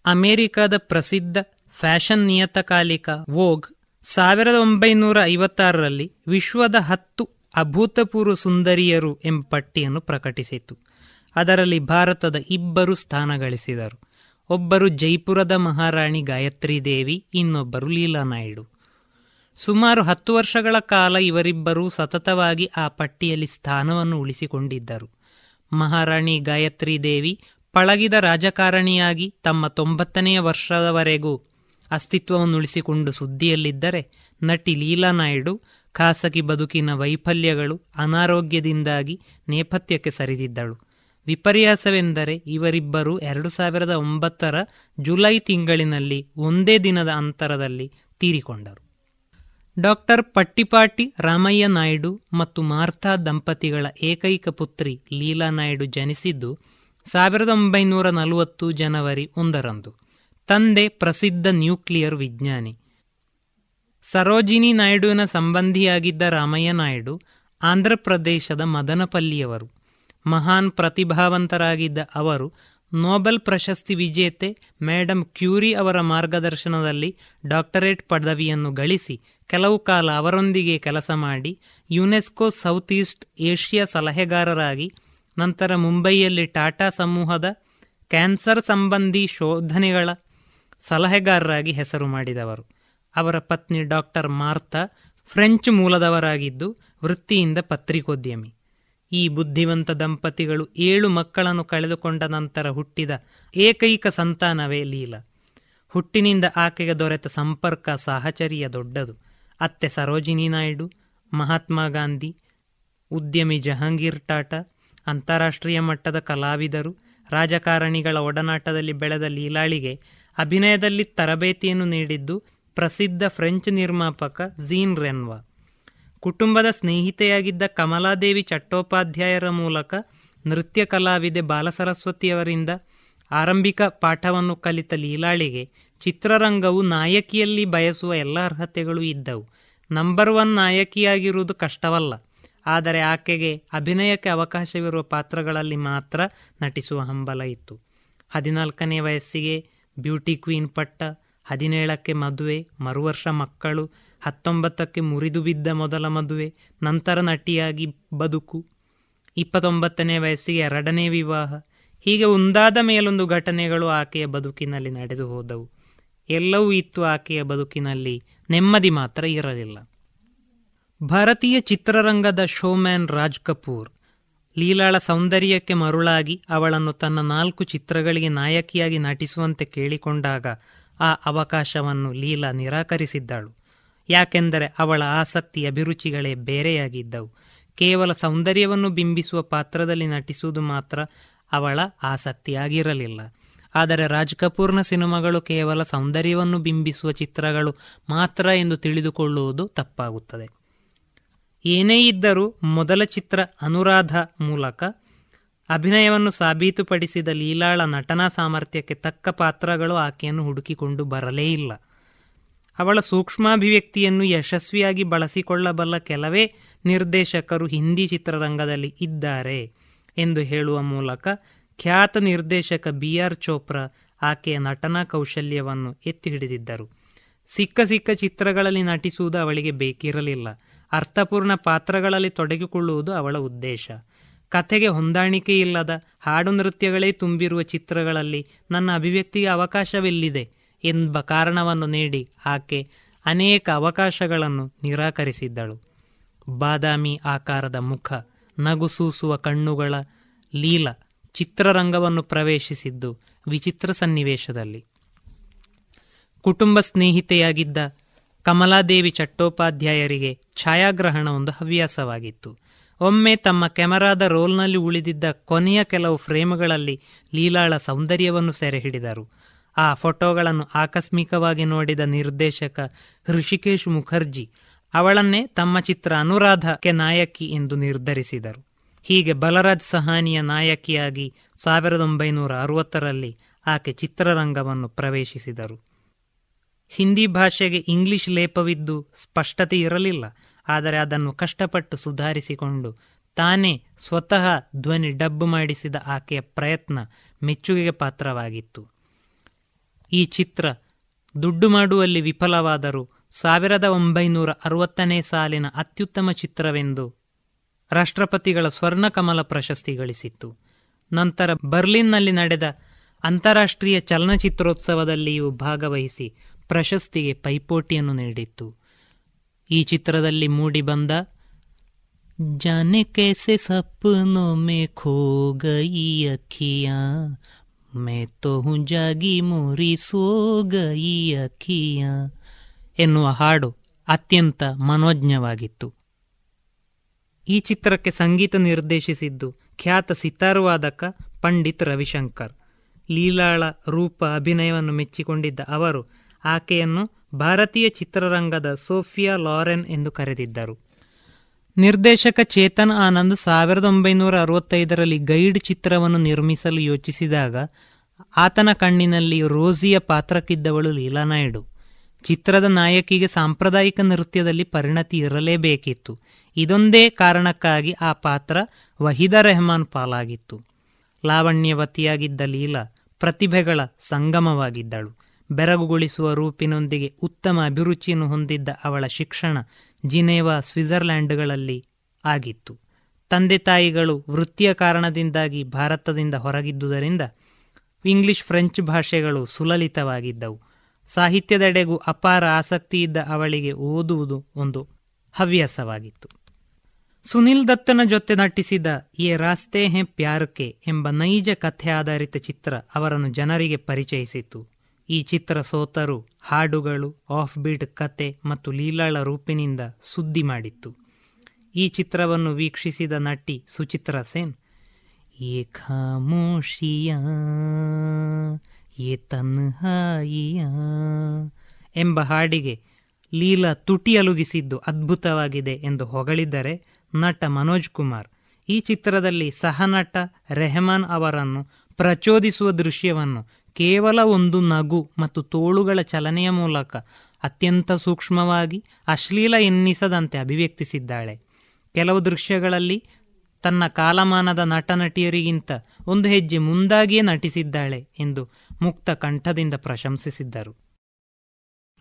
ಅಮೆರಿಕದ ಪ್ರಸಿದ್ಧ ಫ್ಯಾಷನ್ ನಿಯತಕಾಲಿಕ ವೋಗ್ ಸಾವಿರದ ಒಂಬೈನೂರ ಐವತ್ತಾರರಲ್ಲಿ ವಿಶ್ವದ ಹತ್ತು ಅಭೂತಪೂರ್ವ ಸುಂದರಿಯರು ಎಂಬ ಪಟ್ಟಿಯನ್ನು ಪ್ರಕಟಿಸಿತು ಅದರಲ್ಲಿ ಭಾರತದ ಇಬ್ಬರು ಸ್ಥಾನ ಗಳಿಸಿದರು. ಒಬ್ಬರು ಜೈಪುರದ ಮಹಾರಾಣಿ ಗಾಯತ್ರಿ ದೇವಿ, ಇನ್ನೊಬ್ಬರು ಲೀಲಾ ನಾಯ್ಡು. ಸುಮಾರು ಹತ್ತು ವರ್ಷಗಳ ಕಾಲ ಇವರಿಬ್ಬರೂ ಸತತವಾಗಿ ಆ ಪಟ್ಟಿಯಲ್ಲಿ ಸ್ಥಾನವನ್ನು ಉಳಿಸಿಕೊಂಡಿದ್ದರು. ಮಹಾರಾಣಿ ಗಾಯತ್ರಿ ದೇವಿ ಪಳಗಿದ ರಾಜಕಾರಣಿಯಾಗಿ ತಮ್ಮ ತೊಂಬತ್ತನೆಯ ವರ್ಷದವರೆಗೂ ಅಸ್ತಿತ್ವವನ್ನು ಉಳಿಸಿಕೊಂಡು ಸುದ್ದಿಯಲ್ಲಿದ್ದರೆ ನಟಿ ಲೀಲಾ ನಾಯ್ಡು ಖಾಸಗಿ ಬದುಕಿನ ವೈಫಲ್ಯಗಳು ಅನಾರೋಗ್ಯದಿಂದಾಗಿ ನೇಪಥ್ಯಕ್ಕೆ ಸರಿದಿದ್ದಳು. ವಿಪರ್ಯಾಸವೆಂದರೆ ಇವರಿಬ್ಬರು ಎರಡು ಸಾವಿರದ ಒಂಬತ್ತರ ಜುಲೈ ತಿಂಗಳಿನಲ್ಲಿ ಒಂದೇ ದಿನದ ಅಂತರದಲ್ಲಿ ತೀರಿಕೊಂಡರು. ಡಾಕ್ಟರ್ ಪಟ್ಟಿಪಾಟಿ ರಾಮಯ್ಯ ನಾಯ್ಡು ಮತ್ತು ಮಾರ್ಥಾ ದಂಪತಿಗಳ ಏಕೈಕ ಪುತ್ರಿ ಲೀಲಾ ನಾಯ್ಡು ಜನಿಸಿದ್ದು ಸಾವಿರದ ಒಂಬೈನೂರ ನಲವತ್ತು ಜನವರಿ ಒಂದರಂದು. ತಂದೆ ಪ್ರಸಿದ್ಧ ನ್ಯೂಕ್ಲಿಯರ್ ವಿಜ್ಞಾನಿ. ಸರೋಜಿನಿ ನಾಯ್ಡುವಿನ ಸಂಬಂಧಿಯಾಗಿದ್ದ ರಾಮಯ್ಯ ನಾಯ್ಡು ಆಂಧ್ರಪ್ರದೇಶದ ಮದನಪಲ್ಲಿಯವರು. ಮಹಾನ್ ಪ್ರತಿಭಾವಂತರಾಗಿದ್ದ ಅವರು ನೋಬೆಲ್ ಪ್ರಶಸ್ತಿ ವಿಜೇತೆ ಮೇಡಮ್ ಕ್ಯೂರಿ ಅವರ ಮಾರ್ಗದರ್ಶನದಲ್ಲಿ ಡಾಕ್ಟರೇಟ್ ಪದವಿಯನ್ನು ಗಳಿಸಿ ಕೆಲವು ಕಾಲ ಅವರೊಂದಿಗೆ ಕೆಲಸ ಮಾಡಿ ಯುನೆಸ್ಕೋ ಸೌತ್ ಈಸ್ಟ್ ಏಷ್ಯಾ ಸಲಹೆಗಾರರಾಗಿ ನಂತರ ಮುಂಬೈಯಲ್ಲಿ ಟಾಟಾ ಸಮೂಹದ ಕ್ಯಾನ್ಸರ್ ಸಂಬಂಧಿ ಶೋಧನೆಗಳ ಸಲಹೆಗಾರರಾಗಿ ಹೆಸರು ಮಾಡಿದವರು. ಅವರ ಪತ್ನಿ ಡಾಕ್ಟರ್ ಮಾರ್ತಾ ಫ್ರೆಂಚ್ ಮೂಲದವರಾಗಿದ್ದು ವೃತ್ತಿಯಿಂದ ಪತ್ರಿಕೋದ್ಯಮಿ. ಈ ಬುದ್ಧಿವಂತ ದಂಪತಿಗಳು ಏಳು ಮಕ್ಕಳನ್ನು ಕಳೆದುಕೊಂಡ ನಂತರ ಹುಟ್ಟಿದ ಏಕೈಕ ಸಂತಾನವೇ ಲೀಲಾ. ಹುಟ್ಟಿನಿಂದ ಆಕೆಗೆ ದೊರೆತ ಸಂಪರ್ಕ ಸಾಹಚರ್ಯ ದೊಡ್ಡದು. ಅತ್ತೆ ಸರೋಜಿನಿ ನಾಯ್ಡು, ಮಹಾತ್ಮ ಗಾಂಧಿ, ಉದ್ಯಮಿ ಜಹಾಂಗೀರ್ ಟಾಟಾ, ಅಂತಾರಾಷ್ಟ್ರೀಯ ಮಟ್ಟದ ಕಲಾವಿದರು, ರಾಜಕಾರಣಿಗಳ ಒಡನಾಟದಲ್ಲಿ ಬೆಳೆದ ಲೀಲಾಳಿಗೆ ಅಭಿನಯದಲ್ಲಿ ತರಬೇತಿಯನ್ನು ನೀಡಿದ್ದು ಪ್ರಸಿದ್ಧ ಫ್ರೆಂಚ್ ನಿರ್ಮಾಪಕ ಝೀನ್ ರೆನ್ವಾ. ಕುಟುಂಬದ ಸ್ನೇಹಿತೆಯಾಗಿದ್ದ ಕಮಲಾದೇವಿ ಚಟ್ಟೋಪಾಧ್ಯಾಯರ ಮೂಲಕ ನೃತ್ಯ ಕಲಾವಿದೆ ಬಾಲಸರಸ್ವತಿಯವರಿಂದ ಆರಂಭಿಕ ಪಾಠವನ್ನು ಕಲಿತ ಲೀಲಾಳಿಗೆ ಚಿತ್ರರಂಗವು ನಾಯಕಿಯಲ್ಲಿ ಬಯಸುವ ಎಲ್ಲ ಅರ್ಹತೆಗಳು ಇದ್ದವು. ನಂಬರ್ ಒನ್ ನಾಯಕಿಯಾಗಿರುವುದು ಕಷ್ಟವಲ್ಲ, ಆದರೆ ಆಕೆಗೆ ಅಭಿನಯಕ್ಕೆ ಅವಕಾಶವಿರುವ ಪಾತ್ರಗಳಲ್ಲಿ ಮಾತ್ರ ನಟಿಸುವ ಹಂಬಲ ಇತ್ತು. ಹದಿನಾಲ್ಕನೇ ವಯಸ್ಸಿಗೆ ಬ್ಯೂಟಿ ಕ್ವೀನ್ ಪಟ್ಟ, ಹದಿನೇಳಕ್ಕೆ ಮದುವೆ, ಮರುವರ್ಷ ಮಕ್ಕಳು, ಹತ್ತೊಂಬತ್ತಕ್ಕೆ ಮುರಿದು ಬಿದ್ದ ಮೊದಲ ಮದುವೆ, ನಂತರ ನಟಿಯಾಗಿ ಬದುಕು, ಇಪ್ಪತ್ತೊಂಬತ್ತನೇ ವಯಸ್ಸಿಗೆ ಎರಡನೇ ವಿವಾಹ, ಹೀಗೆ ಒಂದಾದ ಮೇಲೊಂದು ಘಟನೆಗಳು ಆಕೆಯ ಬದುಕಿನಲ್ಲಿ ನಡೆದು ಹೋದವು. ಎಲ್ಲವೂ ಇತ್ತು ಆಕೆಯ ಬದುಕಿನಲ್ಲಿ, ನೆಮ್ಮದಿ ಮಾತ್ರ ಇರಲಿಲ್ಲ. ಭಾರತೀಯ ಚಿತ್ರರಂಗದ ಶೋಮ್ಯಾನ್ ರಾಜ್ ಕಪೂರ್ ಲೀಲಾಳ ಸೌಂದರ್ಯಕ್ಕೆ ಮರುಳಾಗಿ ಅವಳನ್ನು ತನ್ನ ನಾಲ್ಕು ಚಿತ್ರಗಳಿಗೆ ನಾಯಕಿಯಾಗಿ ನಟಿಸುವಂತೆ ಕೇಳಿಕೊಂಡಾಗ ಆ ಅವಕಾಶವನ್ನು ಲೀಲಾ ನಿರಾಕರಿಸಿದ್ದಳು. ಯಾಕೆಂದರೆ ಅವಳ ಆಸಕ್ತಿ ಅಭಿರುಚಿಗಳೇ ಬೇರೆಯಾಗಿದ್ದವು. ಕೇವಲ ಸೌಂದರ್ಯವನ್ನು ಬಿಂಬಿಸುವ ಪಾತ್ರದಲ್ಲಿ ನಟಿಸುವುದು ಮಾತ್ರ ಅವಳ ಆಸಕ್ತಿಯಾಗಿರಲಿಲ್ಲ. ಆದರೆ ರಾಜ್ ಕಪೂರ್ನ ಸಿನಿಮಾಗಳು ಕೇವಲ ಸೌಂದರ್ಯವನ್ನು ಬಿಂಬಿಸುವ ಚಿತ್ರಗಳು ಮಾತ್ರ ಎಂದು ತಿಳಿದುಕೊಳ್ಳುವುದು ತಪ್ಪಾಗುತ್ತದೆ. ಏನೇ ಇದ್ದರೂ ಮೊದಲ ಚಿತ್ರ ಅನುರಾಧ ಮೂಲಕ ಅಭಿನಯವನ್ನು ಸಾಬೀತುಪಡಿಸಿದ ಲೀಲಾಳ ನಟನಾ ಸಾಮರ್ಥ್ಯಕ್ಕೆ ತಕ್ಕ ಪಾತ್ರಗಳು ಆಕೆಯನ್ನು ಹುಡುಕಿಕೊಂಡು ಬರಲೇ ಇಲ್ಲ. ಅವಳ ಸೂಕ್ಷ್ಮಾಭಿವ್ಯಕ್ತಿಯನ್ನು ಯಶಸ್ವಿಯಾಗಿ ಬಳಸಿಕೊಳ್ಳಬಲ್ಲ ಕೆಲವೇ ನಿರ್ದೇಶಕರು ಹಿಂದಿ ಚಿತ್ರರಂಗದಲ್ಲಿ ಇದ್ದಾರೆ ಎಂದು ಹೇಳುವ ಮೂಲಕ ಖ್ಯಾತ ನಿರ್ದೇಶಕ ಬಿ ಆರ್ ಚೋಪ್ರಾ ಆಕೆಯ ನಟನಾ ಕೌಶಲ್ಯವನ್ನು ಎತ್ತಿ ಹಿಡಿದಿದ್ದರು. ಸಿಕ್ಕ ಸಿಕ್ಕ ಚಿತ್ರಗಳಲ್ಲಿ ನಟಿಸುವುದು ಅವಳಿಗೆ ಬೇಕಿರಲಿಲ್ಲ. ಅರ್ಥಪೂರ್ಣ ಪಾತ್ರಗಳಲ್ಲಿ ತೊಡಗಿಕೊಳ್ಳುವುದು ಅವಳ ಉದ್ದೇಶ. ಕಥೆಗೆ ಹೊಂದಾಣಿಕೆ ಇಲ್ಲದ ಹಾಡು ನೃತ್ಯಗಳೇ ತುಂಬಿರುವ ಚಿತ್ರಗಳಲ್ಲಿ ನನ್ನ ಅಭಿವ್ಯಕ್ತಿಗೆ ಅವಕಾಶವೆಲ್ಲಿದೆ ಎಂಬ ಕಾರಣವನ್ನು ನೀಡಿ ಆಕೆ ಅನೇಕ ಅವಕಾಶಗಳನ್ನು ನಿರಾಕರಿಸಿದ್ದಳು. ಬಾದಾಮಿ ಆಕಾರದ ಮುಖ ನಗುಸೂಸುವ ಕಣ್ಣುಗಳ ಲೀಲ ಚಿತ್ರರಂಗವನ್ನು ಪ್ರವೇಶಿಸಿದ್ದು ವಿಚಿತ್ರ ಸನ್ನಿವೇಶದಲ್ಲಿ. ಕುಟುಂಬ ಸ್ನೇಹಿತೆಯಾಗಿದ್ದ ಕಮಲಾದೇವಿ ಚಟ್ಟೋಪಾಧ್ಯಾಯರಿಗೆ ಛಾಯಾಗ್ರಹಣ ಒಂದು ಹವ್ಯಾಸವಾಗಿತ್ತು. ಒಮ್ಮೆ ತಮ್ಮ ಕೆಮರಾದ ರೋಲ್ನಲ್ಲಿ ಉಳಿದಿದ್ದ ಕೊನೆಯ ಕೆಲವು ಫ್ರೇಮ್ಗಳಲ್ಲಿ ಲೀಲಾಳ ಸೌಂದರ್ಯವನ್ನು ಸೆರೆ ಹಿಡಿದರು. ಆ ಫೋಟೋಗಳನ್ನು ಆಕಸ್ಮಿಕವಾಗಿ ನೋಡಿದ ನಿರ್ದೇಶಕ ಹೃಷಿಕೇಶ್ ಮುಖರ್ಜಿ ಅವಳನ್ನೇ ತಮ್ಮ ಚಿತ್ರ ಅನುರಾಧಕ್ಕೆ ನಾಯಕಿ ಎಂದು ನಿರ್ಧರಿಸಿದರು. ಹೀಗೆ ಬಲರಾಜ್ ಸಹಾನಿಯ ನಾಯಕಿಯಾಗಿ ಸಾವಿರದ ಒಂಬೈನೂರ ಅರವತ್ತರಲ್ಲಿ ಆಕೆ ಚಿತ್ರರಂಗವನ್ನು ಪ್ರವೇಶಿಸಿದರು. ಹಿಂದಿ ಭಾಷೆಗೆ ಇಂಗ್ಲಿಷ್ ಲೇಪವಿದ್ದು ಸ್ಪಷ್ಟತೆ ಇರಲಿಲ್ಲ, ಆದರೆ ಅದನ್ನು ಕಷ್ಟಪಟ್ಟು ಸುಧಾರಿಸಿಕೊಂಡು ತಾನೇ ಸ್ವತಃ ಧ್ವನಿ ಡಬ್ ಮಾಡಿಸಿದ ಆಕೆಯ ಪ್ರಯತ್ನ ಮೆಚ್ಚುಗೆಗೆ ಪಾತ್ರವಾಗಿತ್ತು. ಈ ಚಿತ್ರ ದುಡ್ಡು ಮಾಡುವಲ್ಲಿ ವಿಫಲವಾದರೂ ಸಾವಿರದ ಒಂಬೈನೂರ ಅರವತ್ತನೇ ಸಾಲಿನ ಅತ್ಯುತ್ತಮ ಚಿತ್ರವೆಂದು ರಾಷ್ಟ್ರಪತಿಗಳ ಸ್ವರ್ಣಕಮಲ ಪ್ರಶಸ್ತಿ ಗಳಿಸಿತ್ತು ನಂತರ ಬರ್ಲಿನ್ನಲ್ಲಿ ನಡೆದ ಅಂತಾರಾಷ್ಟ್ರೀಯ ಚಲನಚಿತ್ರೋತ್ಸವದಲ್ಲಿಯೂ ಭಾಗವಹಿಸಿ ಪ್ರಶಸ್ತಿಗೆ ಪೈಪೋಟಿಯನ್ನು ನೀಡಿತ್ತು ಈ ಚಿತ್ರದಲ್ಲಿ ಮೂಡಿಬಂದ ಜಾನೆ कैसे सपनों में खो गई अखियां मैं तो हूँ जागी मोरी सो गई अखियां ಎನ್ನುವ ಹಾಡು ಅತ್ಯಂತ ಮನೋಜ್ಞವಾಗಿತ್ತು ಈ ಚಿತ್ರಕ್ಕೆ ಸಂಗೀತ ನಿರ್ದೇಶಿಸಿದ್ದು ಖ್ಯಾತ ಸಿತಾರು ವಾದಕ ಪಂಡಿತ್ ರವಿಶಂಕರ್ ಲೀಲಾಳ ರೂಪ ಅಭಿನಯವನ್ನು ಮೆಚ್ಚಿಕೊಂಡಿದ್ದ ಅವರು ಆಕೆಯನ್ನು ಭಾರತೀಯ ಚಿತ್ರರಂಗದ ಸೋಫಿಯಾ ಲಾರೆನ್ ಎಂದು ಕರೆದಿದ್ದರು. ನಿರ್ದೇಶಕ ಚೇತನ್ ಆನಂದ್ ಸಾವಿರದ ಒಂಬೈನೂರ ಅರವತ್ತೈದರಲ್ಲಿ ಗೈಡ್ ಚಿತ್ರವನ್ನು ನಿರ್ಮಿಸಲು ಯೋಚಿಸಿದಾಗ ಆತನ ಕಣ್ಣಿನಲ್ಲಿ ರೋಸಿಯ ಪಾತ್ರಕ್ಕಿದ್ದವಳು ಲೀಲಾ ನಾಯ್ಡು. ಚಿತ್ರದ ನಾಯಕಿಗೆ ಸಾಂಪ್ರದಾಯಿಕ ನೃತ್ಯದಲ್ಲಿ ಪರಿಣತಿ ಇರಲೇಬೇಕಿತ್ತು. ಇದೊಂದೇ ಕಾರಣಕ್ಕಾಗಿ ಆ ಪಾತ್ರ ವಹೀದಾ ರೆಹಮಾನ್ ಪಾಲಾಗಿತ್ತು. ಲಾವಣ್ಯವತಿಯಾಗಿದ್ದ ಲೀಲಾ ಪ್ರತಿಭೆಗಳ ಸಂಗಮವಾಗಿದ್ದಳು. ಬೆರಗುಗೊಳಿಸುವ ರೂಪಿನೊಂದಿಗೆ ಉತ್ತಮ ಅಭಿರುಚಿಯನ್ನು ಹೊಂದಿದ್ದ ಅವಳ ಶಿಕ್ಷಣ ಜಿನೇವಾ ಸ್ವಿಟ್ಜರ್ಲ್ಯಾಂಡ್ಗಳಲ್ಲಿ ಆಗಿತ್ತು. ತಂದೆ ತಾಯಿಗಳು ವೃತ್ತಿಯ ಕಾರಣದಿಂದಾಗಿ ಭಾರತದಿಂದ ಹೊರಗಿದ್ದುದರಿಂದ ಇಂಗ್ಲಿಷ್, ಫ್ರೆಂಚ್ ಭಾಷೆಗಳು ಸುಲಲಿತವಾಗಿದ್ದವು. ಸಾಹಿತ್ಯದೆಡೆಗೂ ಅಪಾರ ಆಸಕ್ತಿ ಇದ್ದ ಅವಳಿಗೆ ಓದುವುದು ಒಂದು ಹವ್ಯಾಸವಾಗಿತ್ತು. ಸುನಿಲ್ ದತ್ತನ ಜೊತೆ ನಟಿಸಿದ ಎ ರಾಸ್ತೆ ಹೆ ಪ್ಯಾರ್ಕೆ ಎಂಬ ನೈಜ ಕಥೆ ಆಧಾರಿತ ಚಿತ್ರ ಅವರನ್ನು ಜನರಿಗೆ ಪರಿಚಯಿಸಿತು. ಈ ಚಿತ್ರ ಸೋತರು ಹಾಡುಗಳು ಆಫ್ ಬೀಟ್ ಕತೆ ಮತ್ತು ಲೀಲಾಳ ರೂಪಿನಿಂದ ಸುದ್ದಿ ಮಾಡಿತ್ತು. ಈ ಚಿತ್ರವನ್ನು ವೀಕ್ಷಿಸಿದ ನಟಿ ಸುಚಿತ್ರಾ ಸೇನ್ ಎ ಖಾಮೋಶಿಯಾ ಎ ತನ್ಹಾಯಿಯಾ ಎಂಬ ಹಾಡಿಗೆ ಲೀಲಾ ತುಟಿ ಅಲುಗಿಸಿದ್ದು ಅದ್ಭುತವಾಗಿದೆ ಎಂದು ಹೊಗಳಿದ್ದರೆ ನಟ ಮನೋಜ್ ಕುಮಾರ್. ಈ ಚಿತ್ರದಲ್ಲಿ ಸಹನಟ ರೆಹಮಾನ್ ಅವರನ್ನು ಪ್ರಚೋದಿಸುವ ದೃಶ್ಯವನ್ನು ಕೇವಲ ಒಂದು ನಗು ಮತ್ತು ತೋಳುಗಳ ಚಲನೆಯ ಮೂಲಕ ಅತ್ಯಂತ ಸೂಕ್ಷ್ಮವಾಗಿ ಅಶ್ಲೀಲ ಎನ್ನಿಸದಂತೆ ಅಭಿವ್ಯಕ್ತಿಸಿದ್ದಾಳೆ. ಕೆಲವು ದೃಶ್ಯಗಳಲ್ಲಿ ತನ್ನ ಕಾಲಮಾನದ ನಟನಟಿಯರಿಗಿಂತ ಒಂದು ಹೆಜ್ಜೆ ಮುಂದಾಗಿಯೇ ನಟಿಸಿದ್ದಾಳೆ ಎಂದು ಮುಕ್ತ ಕಂಠದಿಂದ ಪ್ರಶಂಸಿಸಿದ್ದರು.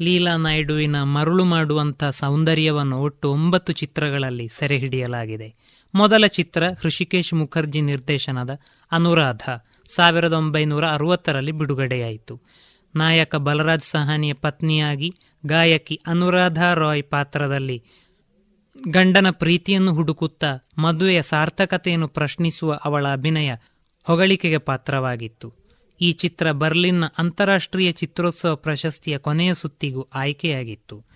ಲೀಲಾ ನಾಯ್ಡುವಿನ ಮರುಳು ಮಾಡುವಂಥ ಸೌಂದರ್ಯವನ್ನು ಒಟ್ಟು ಒಂಬತ್ತು ಚಿತ್ರಗಳಲ್ಲಿ ಸೆರೆ ಹಿಡಿಯಲಾಗಿದೆ ಮೊದಲ ಚಿತ್ರ ಹೃಷಿಕೇಶ್ ಮುಖರ್ಜಿ ನಿರ್ದೇಶನದ ಅನುರಾಧ. ಸಾವಿರದ ಒಂಬೈನೂರ ಅರವತ್ತರಲ್ಲಿ ಬಿಡುಗಡೆಯಾಯಿತು. ನಾಯಕ ಬಲರಾಜ್ ಸಹಾನಿಯ ಪತ್ನಿಯಾಗಿ ಗಾಯಕಿ ಅನುರಾಧ ರಾಯ್ ಪಾತ್ರದಲ್ಲಿ ಗಂಡನ ಪ್ರೀತಿಯನ್ನು ಹುಡುಕುತ್ತಾ ಮದುವೆಯ ಸಾರ್ಥಕತೆಯನ್ನು ಪ್ರಶ್ನಿಸುವ ಅವಳ ಅಭಿನಯ ಹೊಗಳಿಕೆಗೆ ಪಾತ್ರವಾಗಿತ್ತು. ಈ ಚಿತ್ರ ಬರ್ಲಿನ್ನ ಅಂತಾರಾಷ್ಟ್ರೀಯ ಚಿತ್ರೋತ್ಸವ ಪ್ರಶಸ್ತಿಯ ಕೊನೆಯ ಸುತ್ತಿಗೂ ಆಯ್ಕೆಯಾಗಿತ್ತು.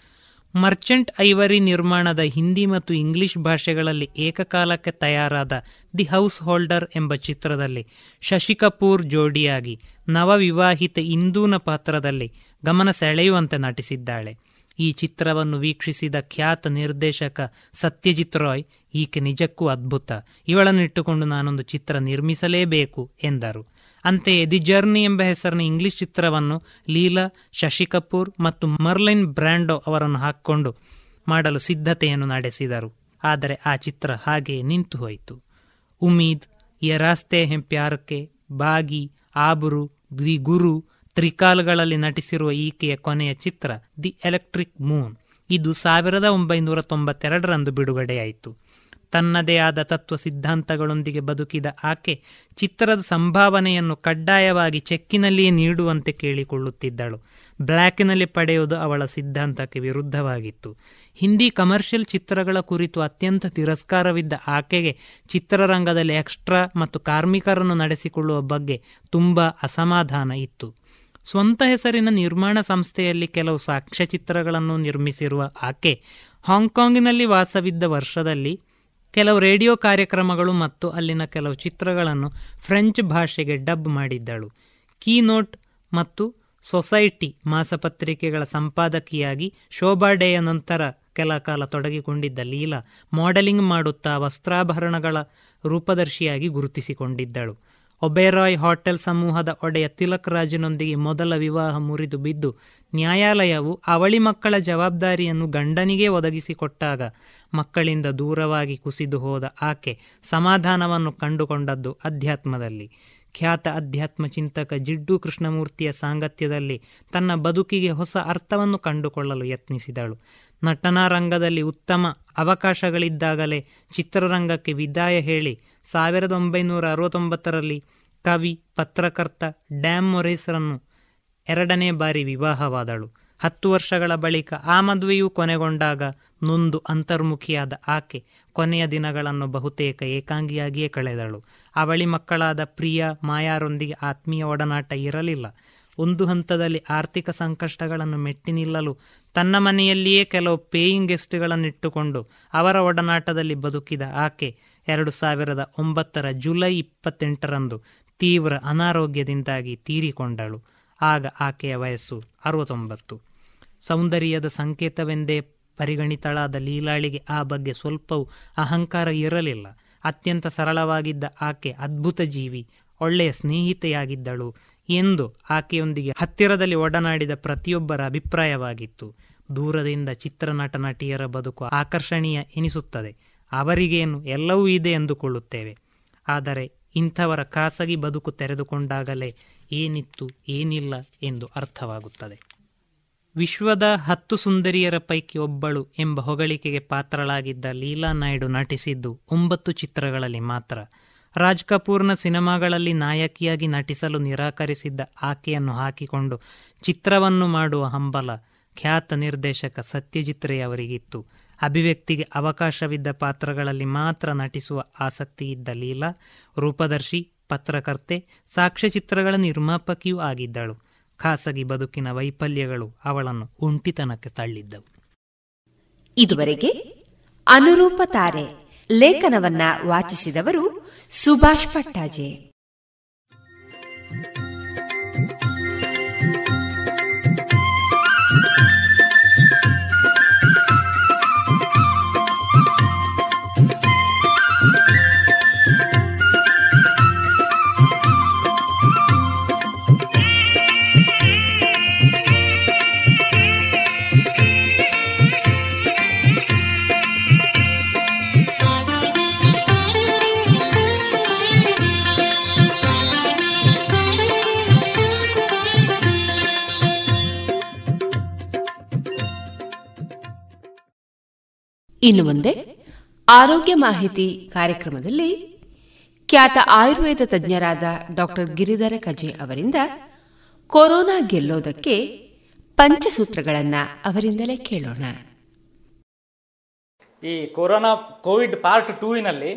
ಮರ್ಚೆಂಟ್ ಐವರಿ ನಿರ್ಮಾಣದ ಹಿಂದಿ ಮತ್ತು ಇಂಗ್ಲಿಷ್ ಭಾಷೆಗಳಲ್ಲಿ ಏಕಕಾಲಕ್ಕೆ ತಯಾರಾದ ದಿ ಹೌಸ್ ಹೋಲ್ಡರ್ ಎಂಬ ಚಿತ್ರದಲ್ಲಿ ಶಶಿ ಕಪೂರ್ ಜೋಡಿಯಾಗಿ ನವವಿವಾಹಿತ ಇಂದೂನ ಪಾತ್ರದಲ್ಲಿ ಗಮನ ಸೆಳೆಯುವಂತೆ ನಟಿಸಿದ್ದಾಳೆ. ಈ ಚಿತ್ರವನ್ನು ವೀಕ್ಷಿಸಿದ ಖ್ಯಾತ ನಿರ್ದೇಶಕ ಸತ್ಯಜಿತ್ ರಾಯ್, ಈಕೆ ನಿಜಕ್ಕೂ ಅದ್ಭುತ. ಇವಳನ್ನಿಟ್ಟುಕೊಂಡು ನಾನೊಂದು ಚಿತ್ರ ನಿರ್ಮಿಸಲೇಬೇಕು ಎಂದರು. ಅಂತೆಯೇ ದಿ ಜರ್ನಿ ಎಂಬ ಹೆಸರಿನ ಇಂಗ್ಲಿಷ್ ಚಿತ್ರವನ್ನು ಲೀಲಾ, ಶಶಿ ಕಪೂರ್ ಮತ್ತು ಮರ್ಲಿನ್ ಬ್ರ್ಯಾಂಡೋ ಅವರನ್ನು ಹಾಕಿಕೊಂಡು ಮಾಡಲು ಸಿದ್ಧತೆಯನ್ನು ನಡೆಸಿದರು. ಆದರೆ ಆ ಚಿತ್ರ ಹಾಗೆ ನಿಂತು ಹೋಯಿತು. ಉಮೀದ್ ಯ ರಾಸ್ತೆ ಹೆಂ ಪ್ಯಾರಕ್ಕೆ ಬಾಗಿ, ಆಬುರು, ದಿ ಗುರು ತ್ರಿಕಾಲ್ಗಳಲ್ಲಿ ನಟಿಸಿರುವ ಈಕೆಯ ಕೊನೆಯ ಚಿತ್ರ ದಿ ಎಲೆಕ್ಟ್ರಿಕ್ ಮೂನ್. ಇದು ಸಾವಿರದ ಒಂಬೈನೂರ ತೊಂಬತ್ತೆರಡರಂದು ಬಿಡುಗಡೆಯಾಯಿತು. ತನ್ನದೇ ಆದ ತತ್ವ ಸಿದ್ಧಾಂತಗಳೊಂದಿಗೆ ಬದುಕಿದ ಆಕೆ ಚಿತ್ರದ ಸಂಭಾವನೆಯನ್ನು ಕಡ್ಡಾಯವಾಗಿ ಚೆಕ್ಕಿನಲ್ಲಿಯೇ ನೀಡುವಂತೆ ಕೇಳಿಕೊಳ್ಳುತ್ತಿದ್ದಳು. ಬ್ಲ್ಯಾಕ್ನಲ್ಲಿ ಪಡೆಯುವುದು ಅವಳ ಸಿದ್ಧಾಂತಕ್ಕೆ ವಿರುದ್ಧವಾಗಿತ್ತು. ಹಿಂದಿ ಕಮರ್ಷಿಯಲ್ ಚಿತ್ರಗಳ ಕುರಿತು ಅತ್ಯಂತ ತಿರಸ್ಕಾರವಿದ್ದ ಆಕೆಗೆ ಚಿತ್ರರಂಗದಲ್ಲಿ ಎಕ್ಸ್ಟ್ರಾ ಮತ್ತು ಕಾರ್ಮಿಕರನ್ನು ನಡೆಸಿಕೊಳ್ಳುವ ಬಗ್ಗೆ ತುಂಬ ಅಸಮಾಧಾನ ಇತ್ತು. ಸ್ವಂತ ಹೆಸರಿನ ನಿರ್ಮಾಣ ಸಂಸ್ಥೆಯಲ್ಲಿ ಕೆಲವು ಸಾಕ್ಷ್ಯಚಿತ್ರಗಳನ್ನು ನಿರ್ಮಿಸಿರುವ ಆಕೆ ಹಾಂಗ್ಕಾಂಗಿನಲ್ಲಿ ವಾಸವಿದ್ದ ವರ್ಷದಲ್ಲಿ ಕೆಲವು ರೇಡಿಯೋ ಕಾರ್ಯಕ್ರಮಗಳು ಮತ್ತು ಅಲ್ಲಿನ ಕೆಲವು ಚಿತ್ರಗಳನ್ನು ಫ್ರೆಂಚ್ ಭಾಷೆಗೆ ಡಬ್ ಮಾಡಿದ್ದಳು. ಕೀನೋಟ್ ಮತ್ತು ಸೊಸೈಟಿ ಮಾಸಪತ್ರಿಕೆಗಳ ಸಂಪಾದಕಿಯಾಗಿ ಶೋಭಾ ಡೇಯ ನಂತರ ಕೆಲ ಕಾಲ ತೊಡಗಿಕೊಂಡಿದ್ದ ಲೀಲಾ ಮಾಡೆಲಿಂಗ್ ಮಾಡುತ್ತಾ ವಸ್ತ್ರಾಭರಣಗಳ ರೂಪದರ್ಶಿಯಾಗಿ ಗುರುತಿಸಿಕೊಂಡಿದ್ದಳು. ಒಬೆರಾಯ್ ಹೋಟೆಲ್ ಸಮೂಹದ ಒಡೆಯ ತಿಲಕ್ ರಾಜನೊಂದಿಗೆ ಮೊದಲ ವಿವಾಹ ಮುರಿದು ಬಿದ್ದು, ನ್ಯಾಯಾಲಯವು ಅವಳಿ ಮಕ್ಕಳ ಜವಾಬ್ದಾರಿಯನ್ನು ಗಂಡನಿಗೆ ಒದಗಿಸಿಕೊಟ್ಟಾಗ ಮಕ್ಕಳಿಂದ ದೂರವಾಗಿ ಕುಸಿದು ಹೋದ ಆಕೆ ಸಮಾಧಾನವನ್ನು ಕಂಡುಕೊಂಡದ್ದು ಅಧ್ಯಾತ್ಮದಲ್ಲಿ. ಖ್ಯಾತ ಅಧ್ಯಾತ್ಮ ಚಿಂತಕ ಜಿಡ್ಡು ಕೃಷ್ಣಮೂರ್ತಿಯ ಸಾಂಗತ್ಯದಲ್ಲಿ ತನ್ನ ಬದುಕಿಗೆ ಹೊಸ ಅರ್ಥವನ್ನು ಕಂಡುಕೊಳ್ಳಲು ಯತ್ನಿಸಿದಳು. ನಟನಾ ರಂಗದಲ್ಲಿ ಉತ್ತಮ ಅವಕಾಶಗಳಿದ್ದಾಗಲೇ ಚಿತ್ರರಂಗಕ್ಕೆ ವಿದಾಯ ಹೇಳಿ ಸಾವಿರದ ಒಂಬೈನೂರ ಅರವತ್ತೊಂಬತ್ತರಲ್ಲಿ ಕವಿ, ಪತ್ರಕರ್ತ ಡ್ಯಾಮ್ ಮೊರೇಸರನ್ನು ಎರಡನೇ ಬಾರಿ ವಿವಾಹವಾದಳು. ಹತ್ತು ವರ್ಷಗಳ ಬಳಿಕ ಆ ಮದುವೆಯೂ ಕೊನೆಗೊಂಡಾಗ ನೊಂದು ಅಂತರ್ಮುಖಿಯಾದ ಆಕೆ ಕೊನೆಯ ದಿನಗಳನ್ನು ಬಹುತೇಕ ಏಕಾಂಗಿಯಾಗಿಯೇ ಕಳೆದಳು. ಅವಳಿ ಮಕ್ಕಳಾದ ಪ್ರಿಯ, ಮಾಯಾರೊಂದಿಗೆ ಆತ್ಮೀಯ ಒಡನಾಟ ಇರಲಿಲ್ಲ. ಒಂದು ಹಂತದಲ್ಲಿ ಆರ್ಥಿಕ ಸಂಕಷ್ಟಗಳನ್ನು ಮೆಟ್ಟಿ ನಿಲ್ಲಲು ತನ್ನ ಮನೆಯಲ್ಲಿಯೇ ಕೆಲವು ಪೇಯಿಂಗ್ ಗೆಸ್ಟ್ಗಳನ್ನಿಟ್ಟುಕೊಂಡು ಅವರ ಒಡನಾಟದಲ್ಲಿ ಬದುಕಿದ ಆಕೆ ಎರಡು ಸಾವಿರದ ಒಂಬತ್ತರ ಜುಲೈ ಇಪ್ಪತ್ತೆಂಟರಂದು ತೀವ್ರ ಅನಾರೋಗ್ಯದಿಂದಾಗಿ ತೀರಿಕೊಂಡಳು. ಆಗ ಆಕೆಯ ವಯಸ್ಸು ಅರವತ್ತೊಂಬತ್ತು. ಸೌಂದರ್ಯದ ಸಂಕೇತವೆಂದೇ ಪರಿಗಣಿತಳಾದ ಲೀಲಾಳಿಗೆ ಆ ಬಗ್ಗೆ ಸ್ವಲ್ಪವೂ ಅಹಂಕಾರ ಇರಲಿಲ್ಲ. ಅತ್ಯಂತ ಸರಳವಾಗಿದ್ದ ಆಕೆ ಅದ್ಭುತ ಜೀವಿ, ಒಳ್ಳೆಯ ಸ್ನೇಹಿತೆಯಾಗಿದ್ದಳು ಎಂದು ಆಕೆಯೊಂದಿಗೆ ಹತ್ತಿರದಲ್ಲಿ ಒಡನಾಡಿದ ಪ್ರತಿಯೊಬ್ಬರ ಅಭಿಪ್ರಾಯವಾಗಿತ್ತು. ದೂರದಿಂದ ಚಿತ್ರನಟ ನಟಿಯರ ಬದುಕು ಆಕರ್ಷಣೀಯ ಎನಿಸುತ್ತದೆ. ಅವರಿಗೇನು ಎಲ್ಲವೂ ಇದೆ ಎಂದುಕೊಳ್ಳುತ್ತೇವೆ. ಆದರೆ ಇಂಥವರ ಖಾಸಗಿ ಬದುಕು ತೆರೆದುಕೊಂಡಾಗಲೇ ಏನಿತ್ತು ಏನಿಲ್ಲ ಎಂದು ಅರ್ಥವಾಗುತ್ತದೆ. ವಿಶ್ವದ ಹತ್ತು ಸುಂದರಿಯರ ಪೈಕಿ ಒಬ್ಬಳು ಎಂಬ ಹೊಗಳಿಕೆಗೆ ಪಾತ್ರಳಾಗಿದ್ದ ಲೀಲಾ ನಾಯ್ಡು ನಟಿಸಿದ್ದು ಒಂಬತ್ತು ಚಿತ್ರಗಳಲ್ಲಿ ಮಾತ್ರ. ರಾಜ್ ಕಪೂರ್ನ ಸಿನಿಮಾಗಳಲ್ಲಿ ನಾಯಕಿಯಾಗಿ ನಟಿಸಲು ನಿರಾಕರಿಸಿದ್ದ ಆಕೆಯನ್ನು ಹಾಕಿಕೊಂಡು ಚಿತ್ರವನ್ನು ಮಾಡುವ ಹಂಬಲ ಖ್ಯಾತ ನಿರ್ದೇಶಕ ಸತ್ಯಜಿತ್ ರೇ ಅವರಿಗಿತ್ತು. ಅಭಿವ್ಯಕ್ತಿಗೆ ಅವಕಾಶವಿದ್ದ ಪಾತ್ರಗಳಲ್ಲಿ ಮಾತ್ರ ನಟಿಸುವ ಆಸಕ್ತಿ ಇದ್ದ ಲೀಲಾ, ರೂಪದರ್ಶಿ, ಪತ್ರಕರ್ತೆ, ಸಾಕ್ಷ್ಯಚಿತ್ರಗಳ ನಿರ್ಮಾಪಕಿಯೂ ಆಗಿದ್ದಳು. ಖಾಸಗಿ ಬದುಕಿನ ವೈಫಲ್ಯಗಳು ಅವಳನ್ನು ಒಂಟಿತನಕ್ಕೆ ತಳ್ಳಿದ್ದವು. ಇದುವರೆಗೆ ಅನುರೂಪ ತಾರೆ ಲೇಖನವನ್ನ ವಾಚಿಸಿದವರು ಸುಭಾಷ್ ಪಟ್ಟಾಜೆ. ಇನ್ನು ಮುಂದೆ ಆರೋಗ್ಯ ಮಾಹಿತಿ ಕಾರ್ಯಕ್ರಮದಲ್ಲಿ ಖ್ಯಾತ ಆಯುರ್ವೇದ ತಜ್ಞರಾದ ಡಾಕ್ಟರ್ ಗಿರಿಧರ ಕಜೆ ಅವರಿಂದ ಕೊರೋನಾ ಗೆಲ್ಲೋದಕ್ಕೆ ಪಂಚಸೂತ್ರಗಳನ್ನು ಅವರಿಂದಲೇ ಕೇಳೋಣ. ಈ ಕೊರೋನಾ ಕೋವಿಡ್ ಪಾರ್ಟ್ ಟೂವಿನಲ್ಲಿ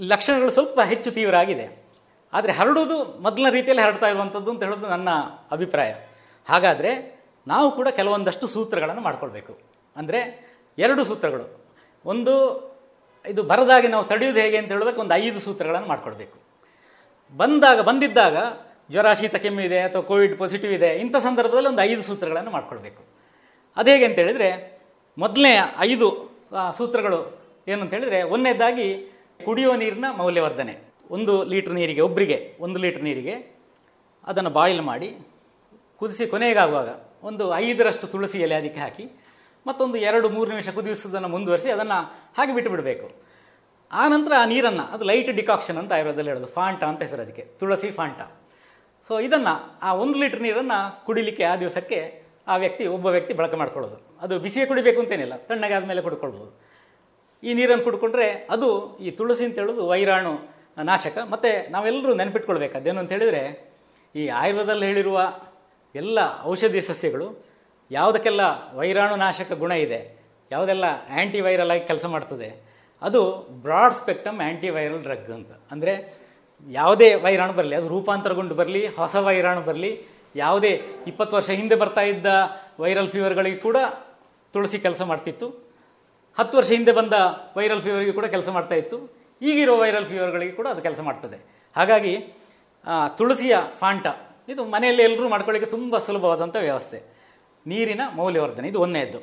ಲಕ್ಷಣಗಳು ಸ್ವಲ್ಪ ಹೆಚ್ಚು ತೀವ್ರ ಆಗಿದೆ ಆದರೆ ಹರಡುವುದು ಮೊದಲಿನ ರೀತಿಯಲ್ಲಿ ಹರಡ್ತಾ ಇರುವಂಥದ್ದು ಅಂತ ಹೇಳೋದು ನನ್ನ ಅಭಿಪ್ರಾಯ. ಹಾಗಾದರೆ ನಾವು ಕೂಡ ಕೆಲವೊಂದಷ್ಟು ಸೂತ್ರಗಳನ್ನು ಮಾಡ್ಕೊಳ್ಬೇಕು. ಅಂದರೆ ಎರಡು ಸೂತ್ರಗಳು. ಒಂದು ಇದು ಬರದಾಗಿ ನಾವು ತಡೆಯೋದು ಹೇಗೆ ಅಂತ ಹೇಳೋದಕ್ಕೆ ಒಂದು ಐದು ಸೂತ್ರಗಳನ್ನು ಮಾಡಿಕೊಡ್ಬೇಕು. ಬಂದಾಗ, ಬಂದಿದ್ದಾಗ ಜ್ವರ ಶೀತ ಕೆಮ್ಮಿದೆ ಅಥವಾ ಕೋವಿಡ್ ಪಾಸಿಟಿವ್ ಇದೆ, ಇಂಥ ಸಂದರ್ಭದಲ್ಲಿ ಒಂದು ಐದು ಸೂತ್ರಗಳನ್ನು ಮಾಡ್ಕೊಳ್ಬೇಕು ಅದು ಹೇಗೆ ಅಂತ ಹೇಳಿದರೆ, ಮೊದಲನೇ ಐದು ಸೂತ್ರಗಳು ಏನು ಅಂತ ಹೇಳಿದರೆ, ಒಂದನೇದಾಗಿ ಕುಡಿಯುವ ನೀರಿನ ಮೌಲ್ಯವರ್ಧನೆ. ಒಂದು ಲೀಟ್ರ್ ನೀರಿಗೆ ಒಬ್ಬರಿಗೆ ಒಂದು ಲೀಟ್ರ್ ನೀರಿಗೆ ಅದನ್ನು ಬಾಯ್ಲ್ ಮಾಡಿ, ಕುದಿಸಿ ಕೊನೆಗಾಗುವಾಗ ಒಂದು ಐದರಷ್ಟು ತುಳಸಿ ಎಲೆ ಅದಕ್ಕೆ ಹಾಕಿ ಮತ್ತೊಂದು ಎರಡು ಮೂರು ನಿಮಿಷ ಕುದಿಸೋದನ್ನು ಮುಂದುವರಿಸಿ ಅದನ್ನು ಹಾಗೆ ಬಿಟ್ಟು ಬಿಡಬೇಕು ಆ ನಂತರ ಆ ನೀರನ್ನು, ಅದು ಲೈಟ್ ಡಿಕಾಕ್ಷನ್ ಅಂತ ಆಯುರ್ವೇದದಲ್ಲಿ ಹೇಳೋದು ಫಾಂಟ ಅಂತ ಹೆಸರು ಅದಕ್ಕೆ, ತುಳಸಿ ಫಾಂಟ ಸೊ ಇದನ್ನು ಆ ಒಂದು ಲೀಟ್ರ್ ನೀರನ್ನು ಕುಡಿಲಿಕ್ಕೆ ಆ ದಿವಸಕ್ಕೆ ಆ ವ್ಯಕ್ತಿ, ಒಬ್ಬ ವ್ಯಕ್ತಿ ಬಳಕೆ ಮಾಡ್ಕೊಳ್ಳೋದು. ಅದು ಬಿಸಿಯೇ ಕುಡಿಬೇಕು ಅಂತೇನಿಲ್ಲ, ತಣ್ಣಗೆ ಆದಮೇಲೆ ಕುಡ್ಕೊಳ್ಬೋದು. ಈ ನೀರನ್ನು ಕುಡ್ಕೊಂಡ್ರೆ ಅದು ಈ ತುಳಸಿ ಅಂತ ಹೇಳೋದು ವೈರಾಣು ನಾಶಕ. ಮತ್ತು ನಾವೆಲ್ಲರೂ ನೆನಪಿಟ್ಕೊಳ್ಬೇಕು, ಅದೇನು ಅಂತ ಹೇಳಿದರೆ ಈ ಆಯುರ್ವೇದದಲ್ಲಿ ಹೇಳಿರುವ ಎಲ್ಲ ಔಷಧಿ ಸಸ್ಯಗಳು ಯಾವುದಕ್ಕೆಲ್ಲ ವೈರಾಣು ನಾಶಕ ಗುಣ ಇದೆ, ಯಾವುದೆಲ್ಲ ಆ್ಯಂಟಿ ವೈರಲ್ ಆಗಿ ಕೆಲಸ ಮಾಡ್ತದೆ, ಅದು ಬ್ರಾಡ್ ಸ್ಪೆಕ್ಟಮ್ ಆ್ಯಂಟಿವೈರಲ್ ಡ್ರಗ್ ಅಂತ. ಅಂದರೆ ಯಾವುದೇ ವೈರಾಣು ಬರಲಿ, ಅದು ರೂಪಾಂತರಗೊಂಡು ಬರಲಿ, ಹೊಸ ವೈರಾಣು ಬರಲಿ, ಯಾವುದೇ ಇಪ್ಪತ್ತು ವರ್ಷ ಹಿಂದೆ ಬರ್ತಾ ಇದ್ದ ವೈರಲ್ ಫೀವರ್ಗಳಿಗೆ ಕೂಡ ತುಳಸಿ ಕೆಲಸ ಮಾಡ್ತಿತ್ತು. ಹತ್ತು ವರ್ಷ ಹಿಂದೆ ಬಂದ ವೈರಲ್ ಫೀವರ್ಗೆ ಕೂಡ ಕೆಲಸ ಮಾಡ್ತಾ ಇತ್ತು. ಈಗಿರೋ ವೈರಲ್ ಫೀವರ್ಗಳಿಗೆ ಕೂಡ ಅದು ಕೆಲಸ ಮಾಡ್ತದೆ. ಹಾಗಾಗಿ ತುಳಸಿಯ ಫಾಂಟ ಇದು ಮನೆಯಲ್ಲಿ ಎಲ್ಲರೂ ಮಾಡ್ಕೊಳ್ಳಿಕ್ಕೆ ತುಂಬ ಸುಲಭವಾದಂಥ ವ್ಯವಸ್ಥೆ. ನೀರಿನ ಮೌಲ್ಯವರ್ಧನೆ. ಇದು ಒಂದನೇದ್ದು.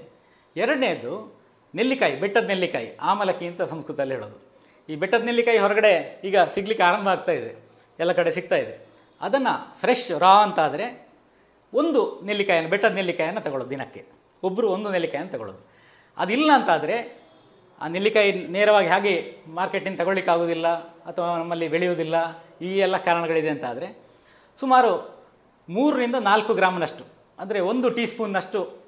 ಎರಡನೇದ್ದು ನೆಲ್ಲಿಕಾಯಿ, ಬೆಟ್ಟದ ನೆಲ್ಲಿಕಾಯಿ, ಆಮಲಕ್ಕಿ ಅಂತ ಸಂಸ್ಕೃತದಲ್ಲಿ ಹೇಳೋದು. ಈ ಬೆಟ್ಟದ ನೆಲ್ಲಿಕಾಯಿ ಹೊರಗಡೆ ಈಗ ಸಿಗ್ಲಿಕ್ಕೆ ಆರಂಭ ಆಗ್ತಾ ಇದೆ. ಎಲ್ಲ ಕಡೆ ಸಿಗ್ತಾ ಇದೆ. ಅದನ್ನು ಫ್ರೆಶ್, ರಾ ಅಂತಾದರೆ ಒಂದು ನೆಲ್ಲಿಕಾಯನ್ನು ಬೆಟ್ಟದ ನೆಲ್ಲಿಕಾಯನ್ನು ತಗೊಳ್ಳೋದು ದಿನಕ್ಕೆ. ಒಬ್ಬರು ಒಂದು ನೆಲ್ಲಿಕಾಯನ್ನು ತಗೊಳ್ಳೋದು. ಅದಿಲ್ಲ ಅಂತಾದರೆ ಆ ನೆಲ್ಲಿಕಾಯಿ ನೇರವಾಗಿ ಹಾಗೆ ಮಾರ್ಕೆಟಿಂದ ತಗೊಳ್ಳಿಕ್ಕಾಗೋದಿಲ್ಲ ಅಥವಾ ನಮ್ಮಲ್ಲಿ ಬೆಳೆಯುವುದಿಲ್ಲ, ಈ ಎಲ್ಲ ಕಾರಣಗಳಿದೆ ಅಂತಾದರೆ ಸುಮಾರು ಮೂರರಿಂದ ನಾಲ್ಕು ಗ್ರಾಮ್ನಷ್ಟು ಅಂದರೆ ಒಂದು ಟೀ ಸ್ಪೂನ್ನಷ್ಟು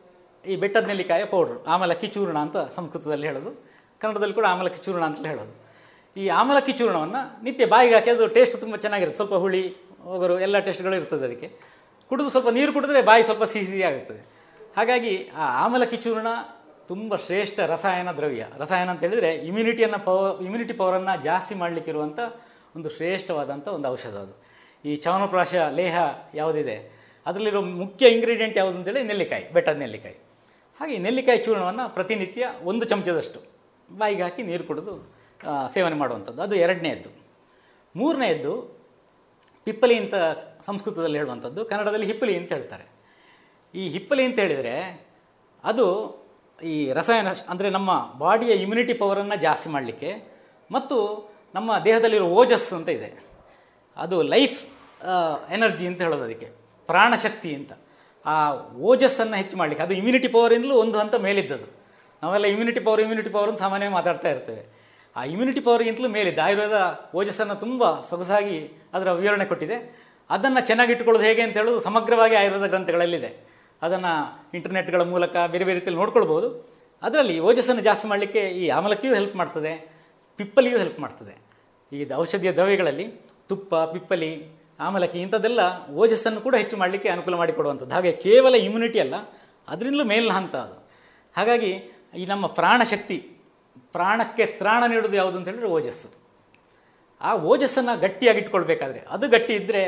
ಈ ಬೆಟ್ಟದ ನೆಲ್ಲಿಕಾಯ ಪೌಡ್ರು, ಆಮಲಕ್ಕಿ ಚೂರ್ಣ ಅಂತ ಸಂಸ್ಕೃತದಲ್ಲಿ ಹೇಳೋದು. ಕನ್ನಡದಲ್ಲಿ ಕೂಡ ಆಮಲಕ್ಕಿ ಚೂರ್ಣ ಅಂತಲೇ ಹೇಳೋದು. ಈ ಆಮಲಕ್ಕಿ ಚೂರ್ಣವನ್ನು ನಿತ್ಯ ಬಾಯಿಗೆ ಹಾಕಿ, ಅದು ಟೇಸ್ಟ್ ತುಂಬ ಚೆನ್ನಾಗಿರುತ್ತೆ. ಸ್ವಲ್ಪ ಹುಳಿ, ಒಗರು, ಎಲ್ಲ ಟೇಸ್ಟ್ಗಳು ಇರ್ತದೆ ಅದಕ್ಕೆ. ಕುಡಿದು ಸ್ವಲ್ಪ ನೀರು ಕುಡಿದ್ರೆ ಬಾಯಿ ಸ್ವಲ್ಪ ಸಿಹಿ ಸಿಹಿ ಆಗುತ್ತದೆ. ಹಾಗಾಗಿ ಆ ಆಮಲಕ್ಕಿ ಚೂರ್ಣ ತುಂಬ ಶ್ರೇಷ್ಠ ರಸಾಯನ ದ್ರವ್ಯ. ರಸಾಯನ ಅಂತ ಹೇಳಿದರೆ ಇಮ್ಯುನಿಟಿಯನ್ನು ಪವರ್ ಇಮ್ಯುನಿಟಿ ಪವರನ್ನು ಜಾಸ್ತಿ ಮಾಡಲಿಕ್ಕಿರುವಂಥ ಒಂದು ಶ್ರೇಷ್ಠವಾದಂಥ ಒಂದು ಔಷಧ ಅದು. ಈ ಚವನಪ್ರಾಶ ಲೇಹ ಯಾವುದಿದೆ? ಅದರಲ್ಲಿರೋ ಮುಖ್ಯ ಇಂಗ್ರೀಡಿಯೆಂಟ್ ಯಾವುದು ಅಂತೇಳಿ ನೆಲ್ಲಿಕಾಯಿ, ಬೆಟ್ಟದ ನೆಲ್ಲಿಕಾಯಿ. ಹಾಗೆ ನೆಲ್ಲಿಕಾಯಿ ಚೂರ್ಣವನ್ನು ಪ್ರತಿನಿತ್ಯ ಒಂದು ಚಮಚದಷ್ಟು ಬಾಯಿಗೆ ಹಾಕಿ ನೀರು ಕುಡಿದು ಸೇವನೆ ಮಾಡುವಂಥದ್ದು. ಅದು ಎರಡನೇದ್ದು ಮೂರನೆಯದ್ದು ಪಿಪ್ಪಲಿ ಅಂತ ಸಂಸ್ಕೃತದಲ್ಲಿ ಹೇಳುವಂಥದ್ದು, ಕನ್ನಡದಲ್ಲಿ ಹಿಪ್ಪಲಿ ಅಂತ ಹೇಳ್ತಾರೆ. ಈ ಹಿಪ್ಪಲಿ ಅಂತ ಹೇಳಿದರೆ ಅದು ಈ ರಸಾಯನ ಅಂದರೆ ನಮ್ಮ ಬಾಡಿಯ ಇಮ್ಯುನಿಟಿ ಪವರನ್ನು ಜಾಸ್ತಿ ಮಾಡಲಿಕ್ಕೆ ಮತ್ತು ನಮ್ಮ ದೇಹದಲ್ಲಿರೋ ಓಜಸ್ ಅಂತ ಇದೆ. ಅದು ಲೈಫ್ ಎನರ್ಜಿ ಅಂತ ಹೇಳೋದು ಅದಕ್ಕೆ. ಪ್ರಾಣಶಕ್ತಿ ಅಂತ. ಆ ಓಜಸ್ಸನ್ನು ಹೆಚ್ಚು ಮಾಡಲಿಕ್ಕೆ, ಅದು ಇಮ್ಯುನಿಟಿ ಪವರಿಂದಲೂ ಒಂದು ಹಂತ ಮೇಲಿದ್ದದು. ನಾವೆಲ್ಲ ಇಮ್ಯುನಿಟಿ ಪವರ್ ಇಮ್ಯುನಿಟಿ ಪವರ್ ಅಂತ ಸಾಮಾನ್ಯವಾಗಿ ಮಾತಾಡ್ತಾ ಇರ್ತೇವೆ. ಆ ಇಮ್ಯುನಿಟಿ ಪವರ್ಗಿಂತಲೂ ಮೇಲಿದ್ದ, ಆಯುರ್ವೇದ ಓಜಸ್ಸನ್ನು ತುಂಬ ಸೊಗಸಾಗಿ ಅದರ ವಿವರಣೆ ಕೊಟ್ಟಿದೆ. ಅದನ್ನು ಚೆನ್ನಾಗಿಟ್ಟುಕೊಳ್ಳೋದು ಹೇಗೆ ಅಂತ ಹೇಳೋದು ಸಮಗ್ರವಾಗಿ ಆಯುರ್ವೇದ ಗ್ರಂಥಗಳಲ್ಲಿದೆ. ಅದನ್ನು ಇಂಟರ್ನೆಟ್ಗಳ ಮೂಲಕ ಬೇರೆ ಬೇರೆ ರೀತಿಯಲ್ಲಿ ನೋಡ್ಕೊಳ್ಬೋದು. ಅದರಲ್ಲಿ ಓಜಸ್ಸನ್ನು ಜಾಸ್ತಿ ಮಾಡಲಿಕ್ಕೆ ಈ ಆಮಲಕ್ಕಿಯೂ ಹೆಲ್ಪ್ ಮಾಡ್ತದೆ, ಪಿಪ್ಪಲಿಯೂ ಹೆಲ್ಪ್ ಮಾಡ್ತದೆ. ಈ ಔಷಧಿಯ ದ್ರವ್ಯಗಳಲ್ಲಿ ತುಪ್ಪ, ಪಿಪ್ಪಲಿ ಆಮಲಕ್ಕಿ ಇಂಥದ್ದೆಲ್ಲ ಓಜಸ್ಸನ್ನು ಕೂಡ ಹೆಚ್ಚು ಮಾಡಲಿಕ್ಕೆ ಅನುಕೂಲ ಮಾಡಿಕೊಡುವಂಥದ್ದು. ಹಾಗೆ ಕೇವಲ ಇಮ್ಯುನಿಟಿ ಅಲ್ಲ, ಅದರಿಂದಲೂ ಮೇಲಿನ ಹಂತ ಅದು. ಹಾಗಾಗಿ ಈ ನಮ್ಮ ಪ್ರಾಣಶಕ್ತಿ, ಪ್ರಾಣಕ್ಕೆ ತ್ರಾಣ ನೀಡೋದು ಯಾವುದು ಅಂತ ಹೇಳಿದ್ರೆ ಓಜಸ್ಸು. ಆ ಓಜಸ್ಸನ್ನು ಗಟ್ಟಿಯಾಗಿ ಇಟ್ಕೊಳ್ಬೇಕಾದ್ರೆ, ಅದು ಗಟ್ಟಿ ಇದ್ದರೆ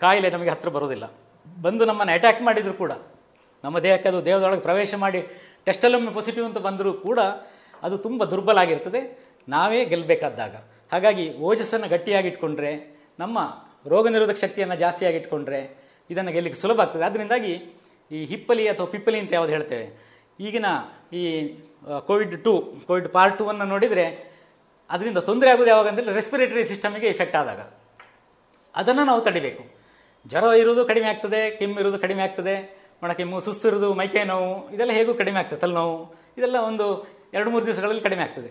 ಕಾಯಿಲೆ ನಮಗೆ ಹತ್ತಿರ ಬರೋದಿಲ್ಲ ಬಂದು ನಮ್ಮನ್ನು ಅಟ್ಯಾಕ್ ಮಾಡಿದರೂ ಕೂಡ, ನಮ್ಮ ದೇಹಕ್ಕೆ ಅದು ದೇಹದೊಳಗೆ ಪ್ರವೇಶ ಮಾಡಿ ಟೆಸ್ಟಲ್ಲೊಮ್ಮೆ ಪಾಸಿಟಿವ್ ಅಂತ ಬಂದರೂ ಕೂಡ ಅದು ತುಂಬ ದುರ್ಬಲ ಆಗಿರ್ತದೆ. ನಾವೇ ಗೆಲ್ಲಬೇಕಾದಾಗ ಹಾಗಾಗಿ ಓಜಸ್ಸನ್ನು ಗಟ್ಟಿಯಾಗಿ ಇಟ್ಕೊಂಡ್ರೆ ನಮ್ಮ ರೋಗ ನಿರೋಧಕ ಶಕ್ತಿಯನ್ನು ಜಾಸ್ತಿಯಾಗಿ ಇಟ್ಕೊಂಡ್ರೆ ಇದನ್ನು ಗೆಲ್ಲಿಗೆ ಸುಲಭ ಆಗ್ತದೆ. ಅದರಿಂದಾಗಿ ಈ ಹಿಪ್ಪಲಿ ಅಥವಾ ಪಿಪ್ಪಲಿ ಅಂತ ಯಾವುದು ಹೇಳ್ತೇವೆ, ಈಗಿನ ಈ COVID two COVID part two ಅನ್ನು ನೋಡಿದರೆ ಅದರಿಂದ ತೊಂದರೆ ಆಗೋದು ಯಾವಾಗ ಅಂದರೆ ರೆಸ್ಪಿರೇಟರಿ ಸಿಸ್ಟಮಿಗೆ ಇಫೆಕ್ಟ್ ಆದಾಗ. ಅದನ್ನು ನಾವು ತಡಿಬೇಕು. ಜ್ವರ ಇರೋದು ಕಡಿಮೆ ಆಗ್ತದೆ, ಕೆಮ್ಮು ಇರೋದು ಕಡಿಮೆ ಆಗ್ತದೆ ಕೆಮ್ಮು, ಸುಸ್ತು ಇರೋದು ಮೈಕೈ ನೋವು, ಇದೆಲ್ಲ ಹೇಗೂ ಕಡಿಮೆ ಆಗ್ತದೆ ತಲೆನೋವು ಇದೆಲ್ಲ ಒಂದು ಎರಡು ಮೂರು ದಿವಸಗಳಲ್ಲಿ ಕಡಿಮೆ ಆಗ್ತದೆ.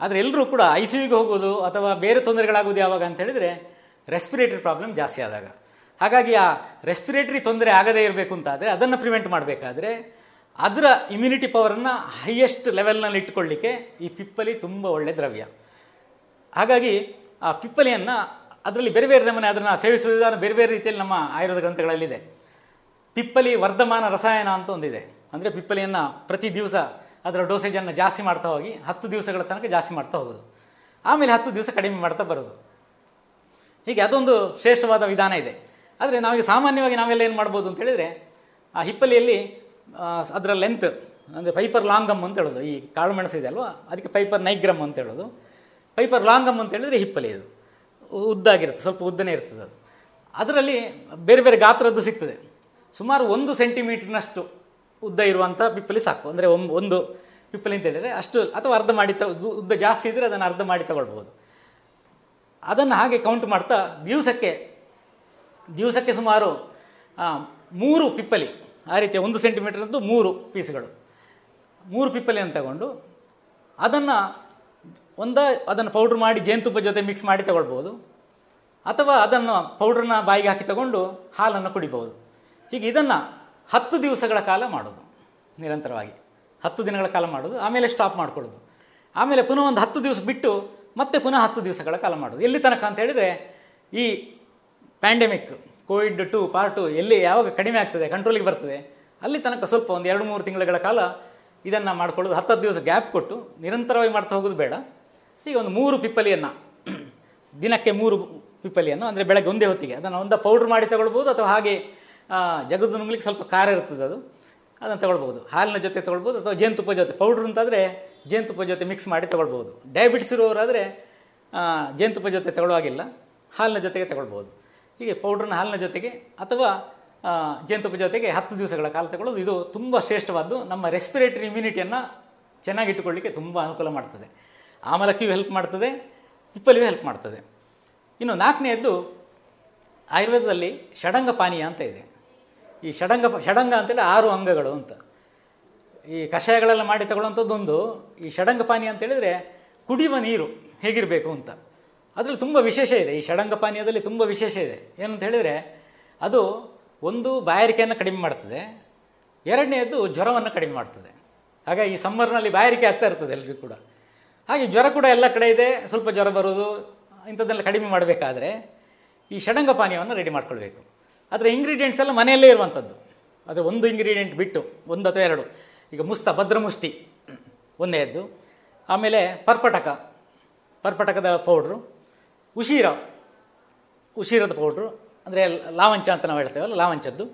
ಆದರೆ ಎಲ್ಲರೂ ಕೂಡ ಐ ಸಿ ಯುಗೆ ಹೋಗೋದು ಅಥವಾ ಬೇರೆ ತೊಂದರೆಗಳಾಗೋದು ಯಾವಾಗ ಅಂತ ಹೇಳಿದರೆ ರೆಸ್ಪಿರೇಟರಿ ಪ್ರಾಬ್ಲಮ್ ಜಾಸ್ತಿ ಆದಾಗ. ಹಾಗಾಗಿ ಆ ರೆಸ್ಪಿರೇಟ್ರಿ ತೊಂದರೆ ಆಗದೇ ಇರಬೇಕು ಅಂತಾದರೆ ಅದನ್ನು ಪ್ರಿವೆಂಟ್ ಮಾಡಬೇಕಾದ್ರೆ ಅದರ ಇಮ್ಯುನಿಟಿ ಪವರನ್ನು ಹೈಯೆಸ್ಟ್ ಲೆವೆಲ್ನಲ್ಲಿ ಇಟ್ಕೊಳ್ಳಿಕ್ಕೆ ಈ ಪಿಪ್ಪಲಿ ತುಂಬ ಒಳ್ಳೆಯ ದ್ರವ್ಯ. ಹಾಗಾಗಿ ಆ ಪಿಪ್ಪಲಿಯನ್ನು ಅದರಲ್ಲಿ ಬೇರೆ ಬೇರೆ ನಮೂನೆ ಅದನ್ನು ಸೇವಿಸುವ ವಿಧಾನ ಬೇರೆ ಬೇರೆ ರೀತಿಯಲ್ಲಿ ನಮ್ಮ ಆಯುರ್ವೇದ ಗ್ರಂಥಗಳಲ್ಲಿದೆ. ಪಿಪ್ಪಲಿ ವರ್ಧಮಾನ ರಸಾಯನ ಅಂತ ಒಂದಿದೆ. ಅಂದರೆ ಪಿಪ್ಪಲಿಯನ್ನು ಪ್ರತಿ ದಿವಸ ಅದರ ಡೋಸೇಜನ್ನು ಜಾಸ್ತಿ ಮಾಡ್ತಾ ಹೋಗಿ ಹತ್ತು ದಿವಸಗಳ ತನಕ ಜಾಸ್ತಿ ಮಾಡ್ತಾ ಹೋಗೋದು. ಆಮೇಲೆ ಹತ್ತು ದಿವಸ ಕಡಿಮೆ ಮಾಡ್ತಾ ಬರೋದು. ಹೀಗೆ ಅದೊಂದು ಶ್ರೇಷ್ಠವಾದ ವಿಧಾನ ಇದೆ. ಆದರೆ ನಾವೀಗ ಸಾಮಾನ್ಯವಾಗಿ ನಾವೆಲ್ಲ ಏನು ಮಾಡ್ಬೋದು ಅಂತ ಹೇಳಿದರೆ, ಆ ಹಿಪ್ಪಲಿಯಲ್ಲಿ ಅದರ ಲೆಂತ್ ಅಂದರೆ ಪೈಪರ್ ಲಾಂಗಮ್ ಅಂತ ಹೇಳೋದು. ಈ ಕಾಳು ಮೆಣಸು ಇದೆ ಅಲ್ವಾ? ಅದಕ್ಕೆ ಪೈಪರ್ ನೈಗ್ರಮ್ ಅಂತ ಹೇಳೋದು. ಪೈಪರ್ ಲಾಂಗಮ್ ಅಂತ ಹೇಳಿದರೆ ಹಿಪ್ಪಲಿ ಇದು ಉದ್ದಾಗಿರುತ್ತೆ, ಸ್ವಲ್ಪ ಉದ್ದನೇ ಇರ್ತದೆ ಅದು. ಅದರಲ್ಲಿ ಬೇರೆ ಬೇರೆ ಗಾತ್ರದ್ದು ಸಿಗ್ತದೆ. ಸುಮಾರು ಒಂದು ಸೆಂಟಿಮೀಟರ್ನಷ್ಟು ಉದ್ದ ಇರುವಂಥ ಪಿಪ್ಪಲಿ ಸಾಕು. ಅಂದರೆ ಒಂದು ಪಿಪ್ಪಲಿ ಅಂತ ಹೇಳಿದರೆ ಅಷ್ಟು, ಅಥವಾ ಅರ್ಧ ಮಾಡಿ ತ, ಉದ್ದ ಜಾಸ್ತಿ ಇದ್ದರೆ ಅದನ್ನು ಅರ್ಧ ಮಾಡಿ ತಗೊಳ್ಬೋದು ಅದನ್ನು ಹಾಗೆ ಕೌಂಟ್ ಮಾಡ್ತಾ ದಿವಸಕ್ಕೆ ದಿವಸಕ್ಕೆ ಸುಮಾರು ಮೂರು ಪಿಪ್ಪಲಿ, ಆ ರೀತಿಯ ಒಂದು ಸೆಂಟಿಮೀಟ್ರದ್ದು ಮೂರು ಪೀಸ್ಗಳು. ಮೂರು ಪಿಪ್ಪಲಿಯನ್ನು ತಗೊಂಡು ಅದನ್ನು ಒಂದ, ಅದನ್ನು ಪೌಡ್ರ್ ಮಾಡಿ ಜೇನುತುಪ್ಪ ಜೊತೆ ಮಿಕ್ಸ್ ಮಾಡಿ ತಗೊಳ್ಬೋದು ಅಥವಾ ಅದನ್ನು ಪೌಡ್ರನ್ನ ಬಾಯಿಗೆ ಹಾಕಿ ತಗೊಂಡು ಹಾಲನ್ನು ಕುಡಿಬೋದು ಹೀಗೆ ಇದನ್ನು ಹತ್ತು ದಿವಸಗಳ ಕಾಲ ಮಾಡೋದು, ನಿರಂತರವಾಗಿ. ಹತ್ತು ದಿನಗಳ ಕಾಲ ಮಾಡೋದು, ಆಮೇಲೆ ಸ್ಟಾಪ್ ಮಾಡ್ಕೊಳ್ಳೋದು. ಆಮೇಲೆ ಪುನಃ ಒಂದು ಹತ್ತು ದಿವಸ ಬಿಟ್ಟು ಮತ್ತೆ ಪುನಃ ಹತ್ತು ದಿವಸಗಳ ಕಾಲ ಮಾಡೋದು. ಎಲ್ಲಿ ತನಕ ಅಂತ ಹೇಳಿದರೆ, ಈ pandemic COVID two part two ಎಲ್ಲಿ ಯಾವಾಗ ಕಡಿಮೆ ಆಗ್ತದೆ ಕಂಟ್ರೋಲಿಗೆ ಬರ್ತದೆ, ಅಲ್ಲಿ ತನಕ ಸ್ವಲ್ಪ ಒಂದು ಎರಡು ಮೂರು ತಿಂಗಳುಗಳ ಕಾಲ ಇದನ್ನು ಮಾಡ್ಕೊಳ್ಳೋದು. ಹತ್ತು ದಿವಸ ಗ್ಯಾಪ್ ಕೊಟ್ಟು ನಿರಂತರವಾಗಿ ಮಾಡ್ತಾ ಹೋಗೋದು ಬೇಡ. ಈಗ ಒಂದು ಮೂರು ಪಿಪ್ಪಲಿಯನ್ನು, ದಿನಕ್ಕೆ ಮೂರು ಪಿಪ್ಪಲಿಯನ್ನು, ಅಂದರೆ ಬೆಳಗ್ಗೆ ಒಂದೇ ಹೊತ್ತಿಗೆ, ಅದನ್ನು ಒಂದು ಪೌಡ್ರ್ ಮಾಡಿ ತಗೊಳ್ಬೋದು, ಅಥವಾ ಹಾಗೆ ಜಗದ ನುಂಗ್ಲಿಕ್ಕೆ ಸ್ವಲ್ಪ ಖಾರ ಇರ್ತದೆ ಅದು. ಅದನ್ನು ತಗೊಳ್ಬೋದು. ಹಾಲಿನ ಜೊತೆ ತೊಗೊಳ್ಬೋದು, ಅಥವಾ ಜೇನುತುಪ್ಪ ಜೊತೆ. ಪೌಡ್ರ್ ಅಂತಾದರೆ ಜೇನುತುಪ್ಪ ಜೊತೆ ಮಿಕ್ಸ್ ಮಾಡಿ ತಗೊಳ್ಬೋದು ಡಯಾಬಿಟಿಸ್ ಇರುವವರಾದರೆ ಆ, ಜೇನುತುಪ್ಪ ಜೊತೆ ತಗೊಳ್ಳುವಾಗಿಲ್ಲ ಹಾಲಿನ ಜೊತೆಗೆ ತಗೊಳ್ಬೋದು ಹೀಗೆ ಪೌಡ್ರನ್ನ ಹಾಲಿನ ಜೊತೆಗೆ ಅಥವಾ ಜೇನುತುಪ್ಪ ಜೊತೆಗೆ ಹತ್ತು ದಿವಸಗಳ ಕಾಲ ತಗೊಳ್ಳೋದು. ಇದು ತುಂಬ ಶ್ರೇಷ್ಠವಾದ್ದು. ನಮ್ಮ ರೆಸ್ಪಿರೇಟರಿ ಇಮ್ಯುನಿಟಿಯನ್ನು ಚೆನ್ನಾಗಿಟ್ಟುಕೊಳ್ಳಿಕ್ಕೆ ತುಂಬ ಅನುಕೂಲ ಮಾಡ್ತದೆ. ಆಮಲಕ್ಕಿಯೂ ಹೆಲ್ಪ್ ಮಾಡ್ತದೆ ಪಿಪ್ಪಲಿಯೂ ಹೆಲ್ಪ್ ಮಾಡ್ತದೆ. ಇನ್ನು ನಾಲ್ಕನೆಯದ್ದು ಆಯುರ್ವೇದದಲ್ಲಿ ಷಡಂಗ ಪಾನೀಯ ಅಂತ ಇದೆ. ಈ ಷಡಂಗ ಷಡಂಗ ಅಂತೇಳಿ ಆರು ಅಂಗಗಳು ಅಂತ. ಈ ಕಷಾಯಗಳೆಲ್ಲ ಮಾಡಿ ತಗೊಳ್ಳೋಂಥದ್ದೊಂದು ಈ ಷಡಂಗ ಪಾನೀಯ ಅಂತೇಳಿದರೆ ಕುಡಿಯುವ ನೀರು ಹೇಗಿರಬೇಕು ಅಂತ. ಅದರಲ್ಲಿ ತುಂಬ ವಿಶೇಷ ಇದೆ. ಈ ಷಡಂಗ ಪಾನೀಯದಲ್ಲಿ ತುಂಬ ವಿಶೇಷ ಇದೆ. ಏನಂತ ಹೇಳಿದರೆ ಅದು ಒಂದು ಬಾಯಾರಿಕೆಯನ್ನು ಕಡಿಮೆ ಮಾಡ್ತದೆ, ಎರಡನೆಯದ್ದು ಜ್ವರವನ್ನು ಕಡಿಮೆ ಮಾಡ್ತದೆ. ಹಾಗಾಗಿ ಈ ಸಮ್ಮರ್ನಲ್ಲಿ ಬಾಯಾರಿಕೆ ಆಗ್ತಾ ಇರ್ತದೆ ಎಲ್ಲರಿಗೂ ಕೂಡ. ಹಾಗೆ ಜ್ವರ ಕೂಡ ಎಲ್ಲ ಕಡೆ ಇದೆ. ಸ್ವಲ್ಪ ಜ್ವರ ಬರೋದು, ಇಂಥದ್ದೆಲ್ಲ ಕಡಿಮೆ ಮಾಡಬೇಕಾದ್ರೆ ಈ ಷಡಂಗ ಪಾನೀಯವನ್ನು ರೆಡಿ ಮಾಡ್ಕೊಳ್ಬೇಕು. ಅದರ ಇಂಗ್ರೀಡಿಯೆಂಟ್ಸ್ ಎಲ್ಲ ಮನೆಯಲ್ಲೇ ಇರುವಂಥದ್ದು. ಅದು ಒಂದು ಇಂಗ್ರೀಡಿಯೆಂಟ್ ಬಿಟ್ಟು, ಒಂದು ಅಥವಾ ಎರಡು. ಈಗ ಮುಸ್ತ ಭದ್ರಮುಷ್ಟಿ ಒಂದನೆಯದ್ದು ಆಮೇಲೆ ಪರ್ಪಟಕ, ಪರ್ಪಟಕದ ಪೌಡ್ರು ಉಶೀರ, ಉಶೀರದ ಪೌಡ್ರು ಅಂದರೆ ಲಾವಂಚ ಅಂತ ನಾವು ಹೇಳ್ತೇವಲ್ಲ, ಲಾವಂಚದ್ದು.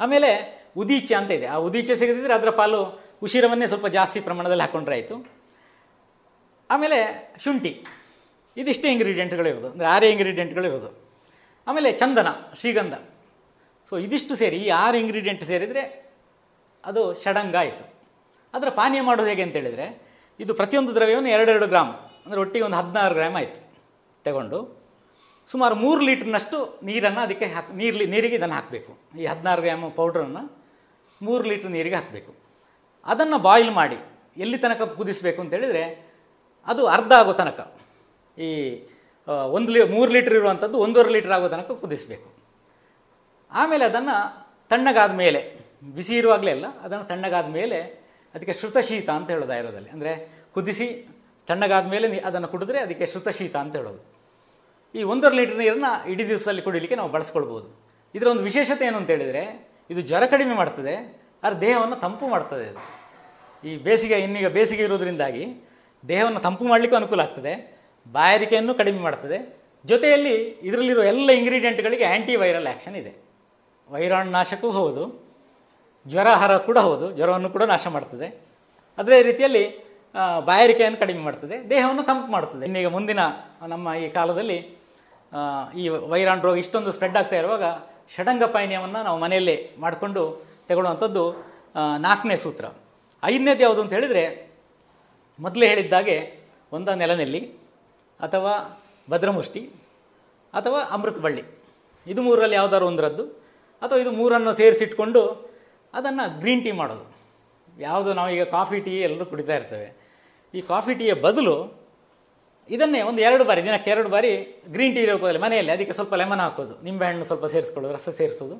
ಆಮೇಲೆ ಉದೀಚೆ ಅಂತ ಇದೆ. ಆ ಉದೀಚೆ ಸಿಗದಿದ್ದರೆ ಅದರ ಪಾಲು ಉಶೀರವನ್ನೇ ಸ್ವಲ್ಪ ಜಾಸ್ತಿ ಪ್ರಮಾಣದಲ್ಲಿ ಹಾಕ್ಕೊಂಡ್ರೆ ಆಯಿತು. ಆಮೇಲೆ ಶುಂಠಿ. ಇದಿಷ್ಟೇ ಇಂಗ್ರೀಡಿಯೆಂಟ್ಗಳಿರೋದು ಅಂದರೆ ಆರೇ ಇಂಗ್ರೀಡಿಯೆಂಟ್ಗಳಿರೋದು ಆಮೇಲೆ ಚಂದನ, ಶ್ರೀಗಂಧ. ಸೊ ಇದಿಷ್ಟು ಸೇರಿ ಈ ಆರು ಇಂಗ್ರೀಡಿಯೆಂಟ್ ಸೇರಿದರೆ ಅದು ಷಡಂಗ ಆಯಿತು. ಅದರ ಪಾನೀಯ ಮಾಡೋದು ಹೇಗೆ ಅಂತ ಹೇಳಿದರೆ ಇದು ಪ್ರತಿಯೊಂದು ದ್ರವ್ಯವನ್ನು ಎರಡೆರಡು ಗ್ರಾಮ್, ಅಂದರೆ ಒಟ್ಟಿಗೆ ಒಂದು ಹದಿನಾರು ಗ್ರಾಮ್ ಆಯಿತು ತಗೊಂಡು. ಸುಮಾರು ಮೂರು ಲೀಟ್ರ್ನಷ್ಟು ನೀರನ್ನು ಅದಕ್ಕೆ ಹಾಕಿ, ನೀರ್ಲಿ, ನೀರಿಗೆ ಇದನ್ನು ಹಾಕಬೇಕು. ಈ ಹದಿನಾರು ಗ್ರಾಮ್ ಪೌಡ್ರನ್ನು ಮೂರು ಲೀಟ್ರ್ ನೀರಿಗೆ ಹಾಕಬೇಕು. ಅದನ್ನು ಬಾಯ್ಲ್ ಮಾಡಿ ಎಲ್ಲಿ ತನಕ ಕುದಿಸಬೇಕು ಅಂತೇಳಿದರೆ, ಅದು ಅರ್ಧ ಆಗೋ ತನಕ, ಈ ಒಂದು ಲೀ, ಮೂರು ಲೀಟ್ರ್ ಇರುವಂಥದ್ದು ಒಂದೂವರೆ ಲೀಟ್ರ್ ಆಗೋ ತನಕ ಕುದಿಸಬೇಕು. ಆಮೇಲೆ ಅದನ್ನು ತಣ್ಣಗಾದ ಮೇಲೆ ಬಿಸಿ ಇರುವಾಗಲೇ ಅಲ್ಲ, ಅದನ್ನು ತಣ್ಣಗಾದ ಮೇಲೆ ಅದಕ್ಕೆ ಶ್ರುತಶೀತ ಅಂತ ಹೇಳೋದು ಆಯುರ್ವೇದದಲ್ಲಿ. ಅಂದರೆ ಕುದಿಸಿ ತಣ್ಣಗಾದ ಮೇಲೆ ಅದನ್ನು ಕುಡಿದ್ರೆ ಅದಕ್ಕೆ ಶ್ರುತಶೀತ ಅಂತ ಹೇಳೋದು. ಈ ಒಂದೂವರೆ ಲೀಟರ್ ನೀರನ್ನು ಇಡೀ ದಿವಸದಲ್ಲಿ ಕುಡಿಲಿಕ್ಕೆ ನಾವು ಬಳಸ್ಕೊಳ್ಬೋದು. ಇದರ ಒಂದು ವಿಶೇಷತೆ ಏನು ಅಂತ ಹೇಳಿದರೆ, ಇದು ಜ್ವರ ಕಡಿಮೆ ಮಾಡ್ತದೆ, ಆದರೆ ದೇಹವನ್ನು ತಂಪು ಮಾಡ್ತದೆ ಇದು ಈ ಬೇಸಿಗೆ, ಇನ್ನೀಗ ಬೇಸಿಗೆ ಇರೋದ್ರಿಂದಾಗಿ ದೇಹವನ್ನು ತಂಪು ಮಾಡಲಿಕ್ಕೂ ಅನುಕೂಲ ಆಗ್ತದೆ, ಬಾಯಾರಿಕೆಯನ್ನು ಕಡಿಮೆ ಮಾಡ್ತದೆ. ಜೊತೆಯಲ್ಲಿ ಇದರಲ್ಲಿರೋ ಎಲ್ಲ ಇಂಗ್ರೀಡಿಯೆಂಟ್ಗಳಿಗೆ ಆ್ಯಂಟಿ ವೈರಲ್ ಆ್ಯಕ್ಷನ್ ಇದೆ. ವೈರಾಣು ನಾಶಕ್ಕೂ ಹೌದು ಜ್ವರಹಾರ ಕೂಡ ಹೌದು. ಜ್ವರವನ್ನು ಕೂಡ ನಾಶ ಮಾಡ್ತದೆ. ಅದೇ ರೀತಿಯಲ್ಲಿ ಬಾಯಾರಿಕೆಯನ್ನು ಕಡಿಮೆ ಮಾಡ್ತದೆ. ದೇಹವನ್ನು ತಂಪು ಮಾಡ್ತದೆ. ಇನ್ನೀಗ ಮುಂದಿನ, ನಮ್ಮ ಈ ಕಾಲದಲ್ಲಿ ಈ ವೈರಾಣು ರೋಗ ಇಷ್ಟೊಂದು ಸ್ಪ್ರೆಡ್ ಆಗ್ತಾ ಇರುವಾಗ ಷಡಂಗ ಪಾನೀಯವನ್ನು ನಾವು ಮನೆಯಲ್ಲೇ ಮಾಡಿಕೊಂಡು ತಗೊಳ್ಳುವಂಥದ್ದು ನಾಲ್ಕನೇ ಸೂತ್ರ. ಐದನೇದು ಯಾವುದು ಅಂತ ಹೇಳಿದರೆ, ಮೊದಲೇ ಹೇಳಿದ್ದಾಗೆ ಒಂದ ನೆಲನೆಲ್ಲಿ ಅಥವಾ ಭದ್ರಮುಷ್ಟಿ ಅಥವಾ ಅಮೃತ ಬಳ್ಳಿ ಇದು ಮೂರರಲ್ಲಿ ಯಾವುದಾದ್ರು ಒಂದರದ್ದು. ಅಥವಾ ಇದು ಮೂರನ್ನು ಸೇರಿಸಿಟ್ಕೊಂಡು ಅದನ್ನು ಗ್ರೀನ್ ಟೀ ಮಾಡೋದು. ಯಾವುದು ನಾವೀಗ ಕಾಫಿ ಟೀ ಎಲ್ಲರೂ ಕುಡಿತಾ ಇರ್ತೇವೆ. ಈ ಕಾಫಿ ಟೀಯ ಬದಲು ಇದನ್ನೇ ಒಂದು ಎರಡು ಬಾರಿ, ದಿನಕ್ಕೆ ಎರಡು ಬಾರಿ ಗ್ರೀನ್ ಟೀ ರೂಪದಲ್ಲಿ ಮನೆಯಲ್ಲಿ ಅದಕ್ಕೆ ಸ್ವಲ್ಪ ಲೆಮನ್ ಹಾಕೋದು. ನಿಂಬೆಹಣ್ಣು ಸ್ವಲ್ಪ ಸೇರಿಸ್ಕೊಳ್ಳೋದು, ರಸ ಸೇರಿಸೋದು.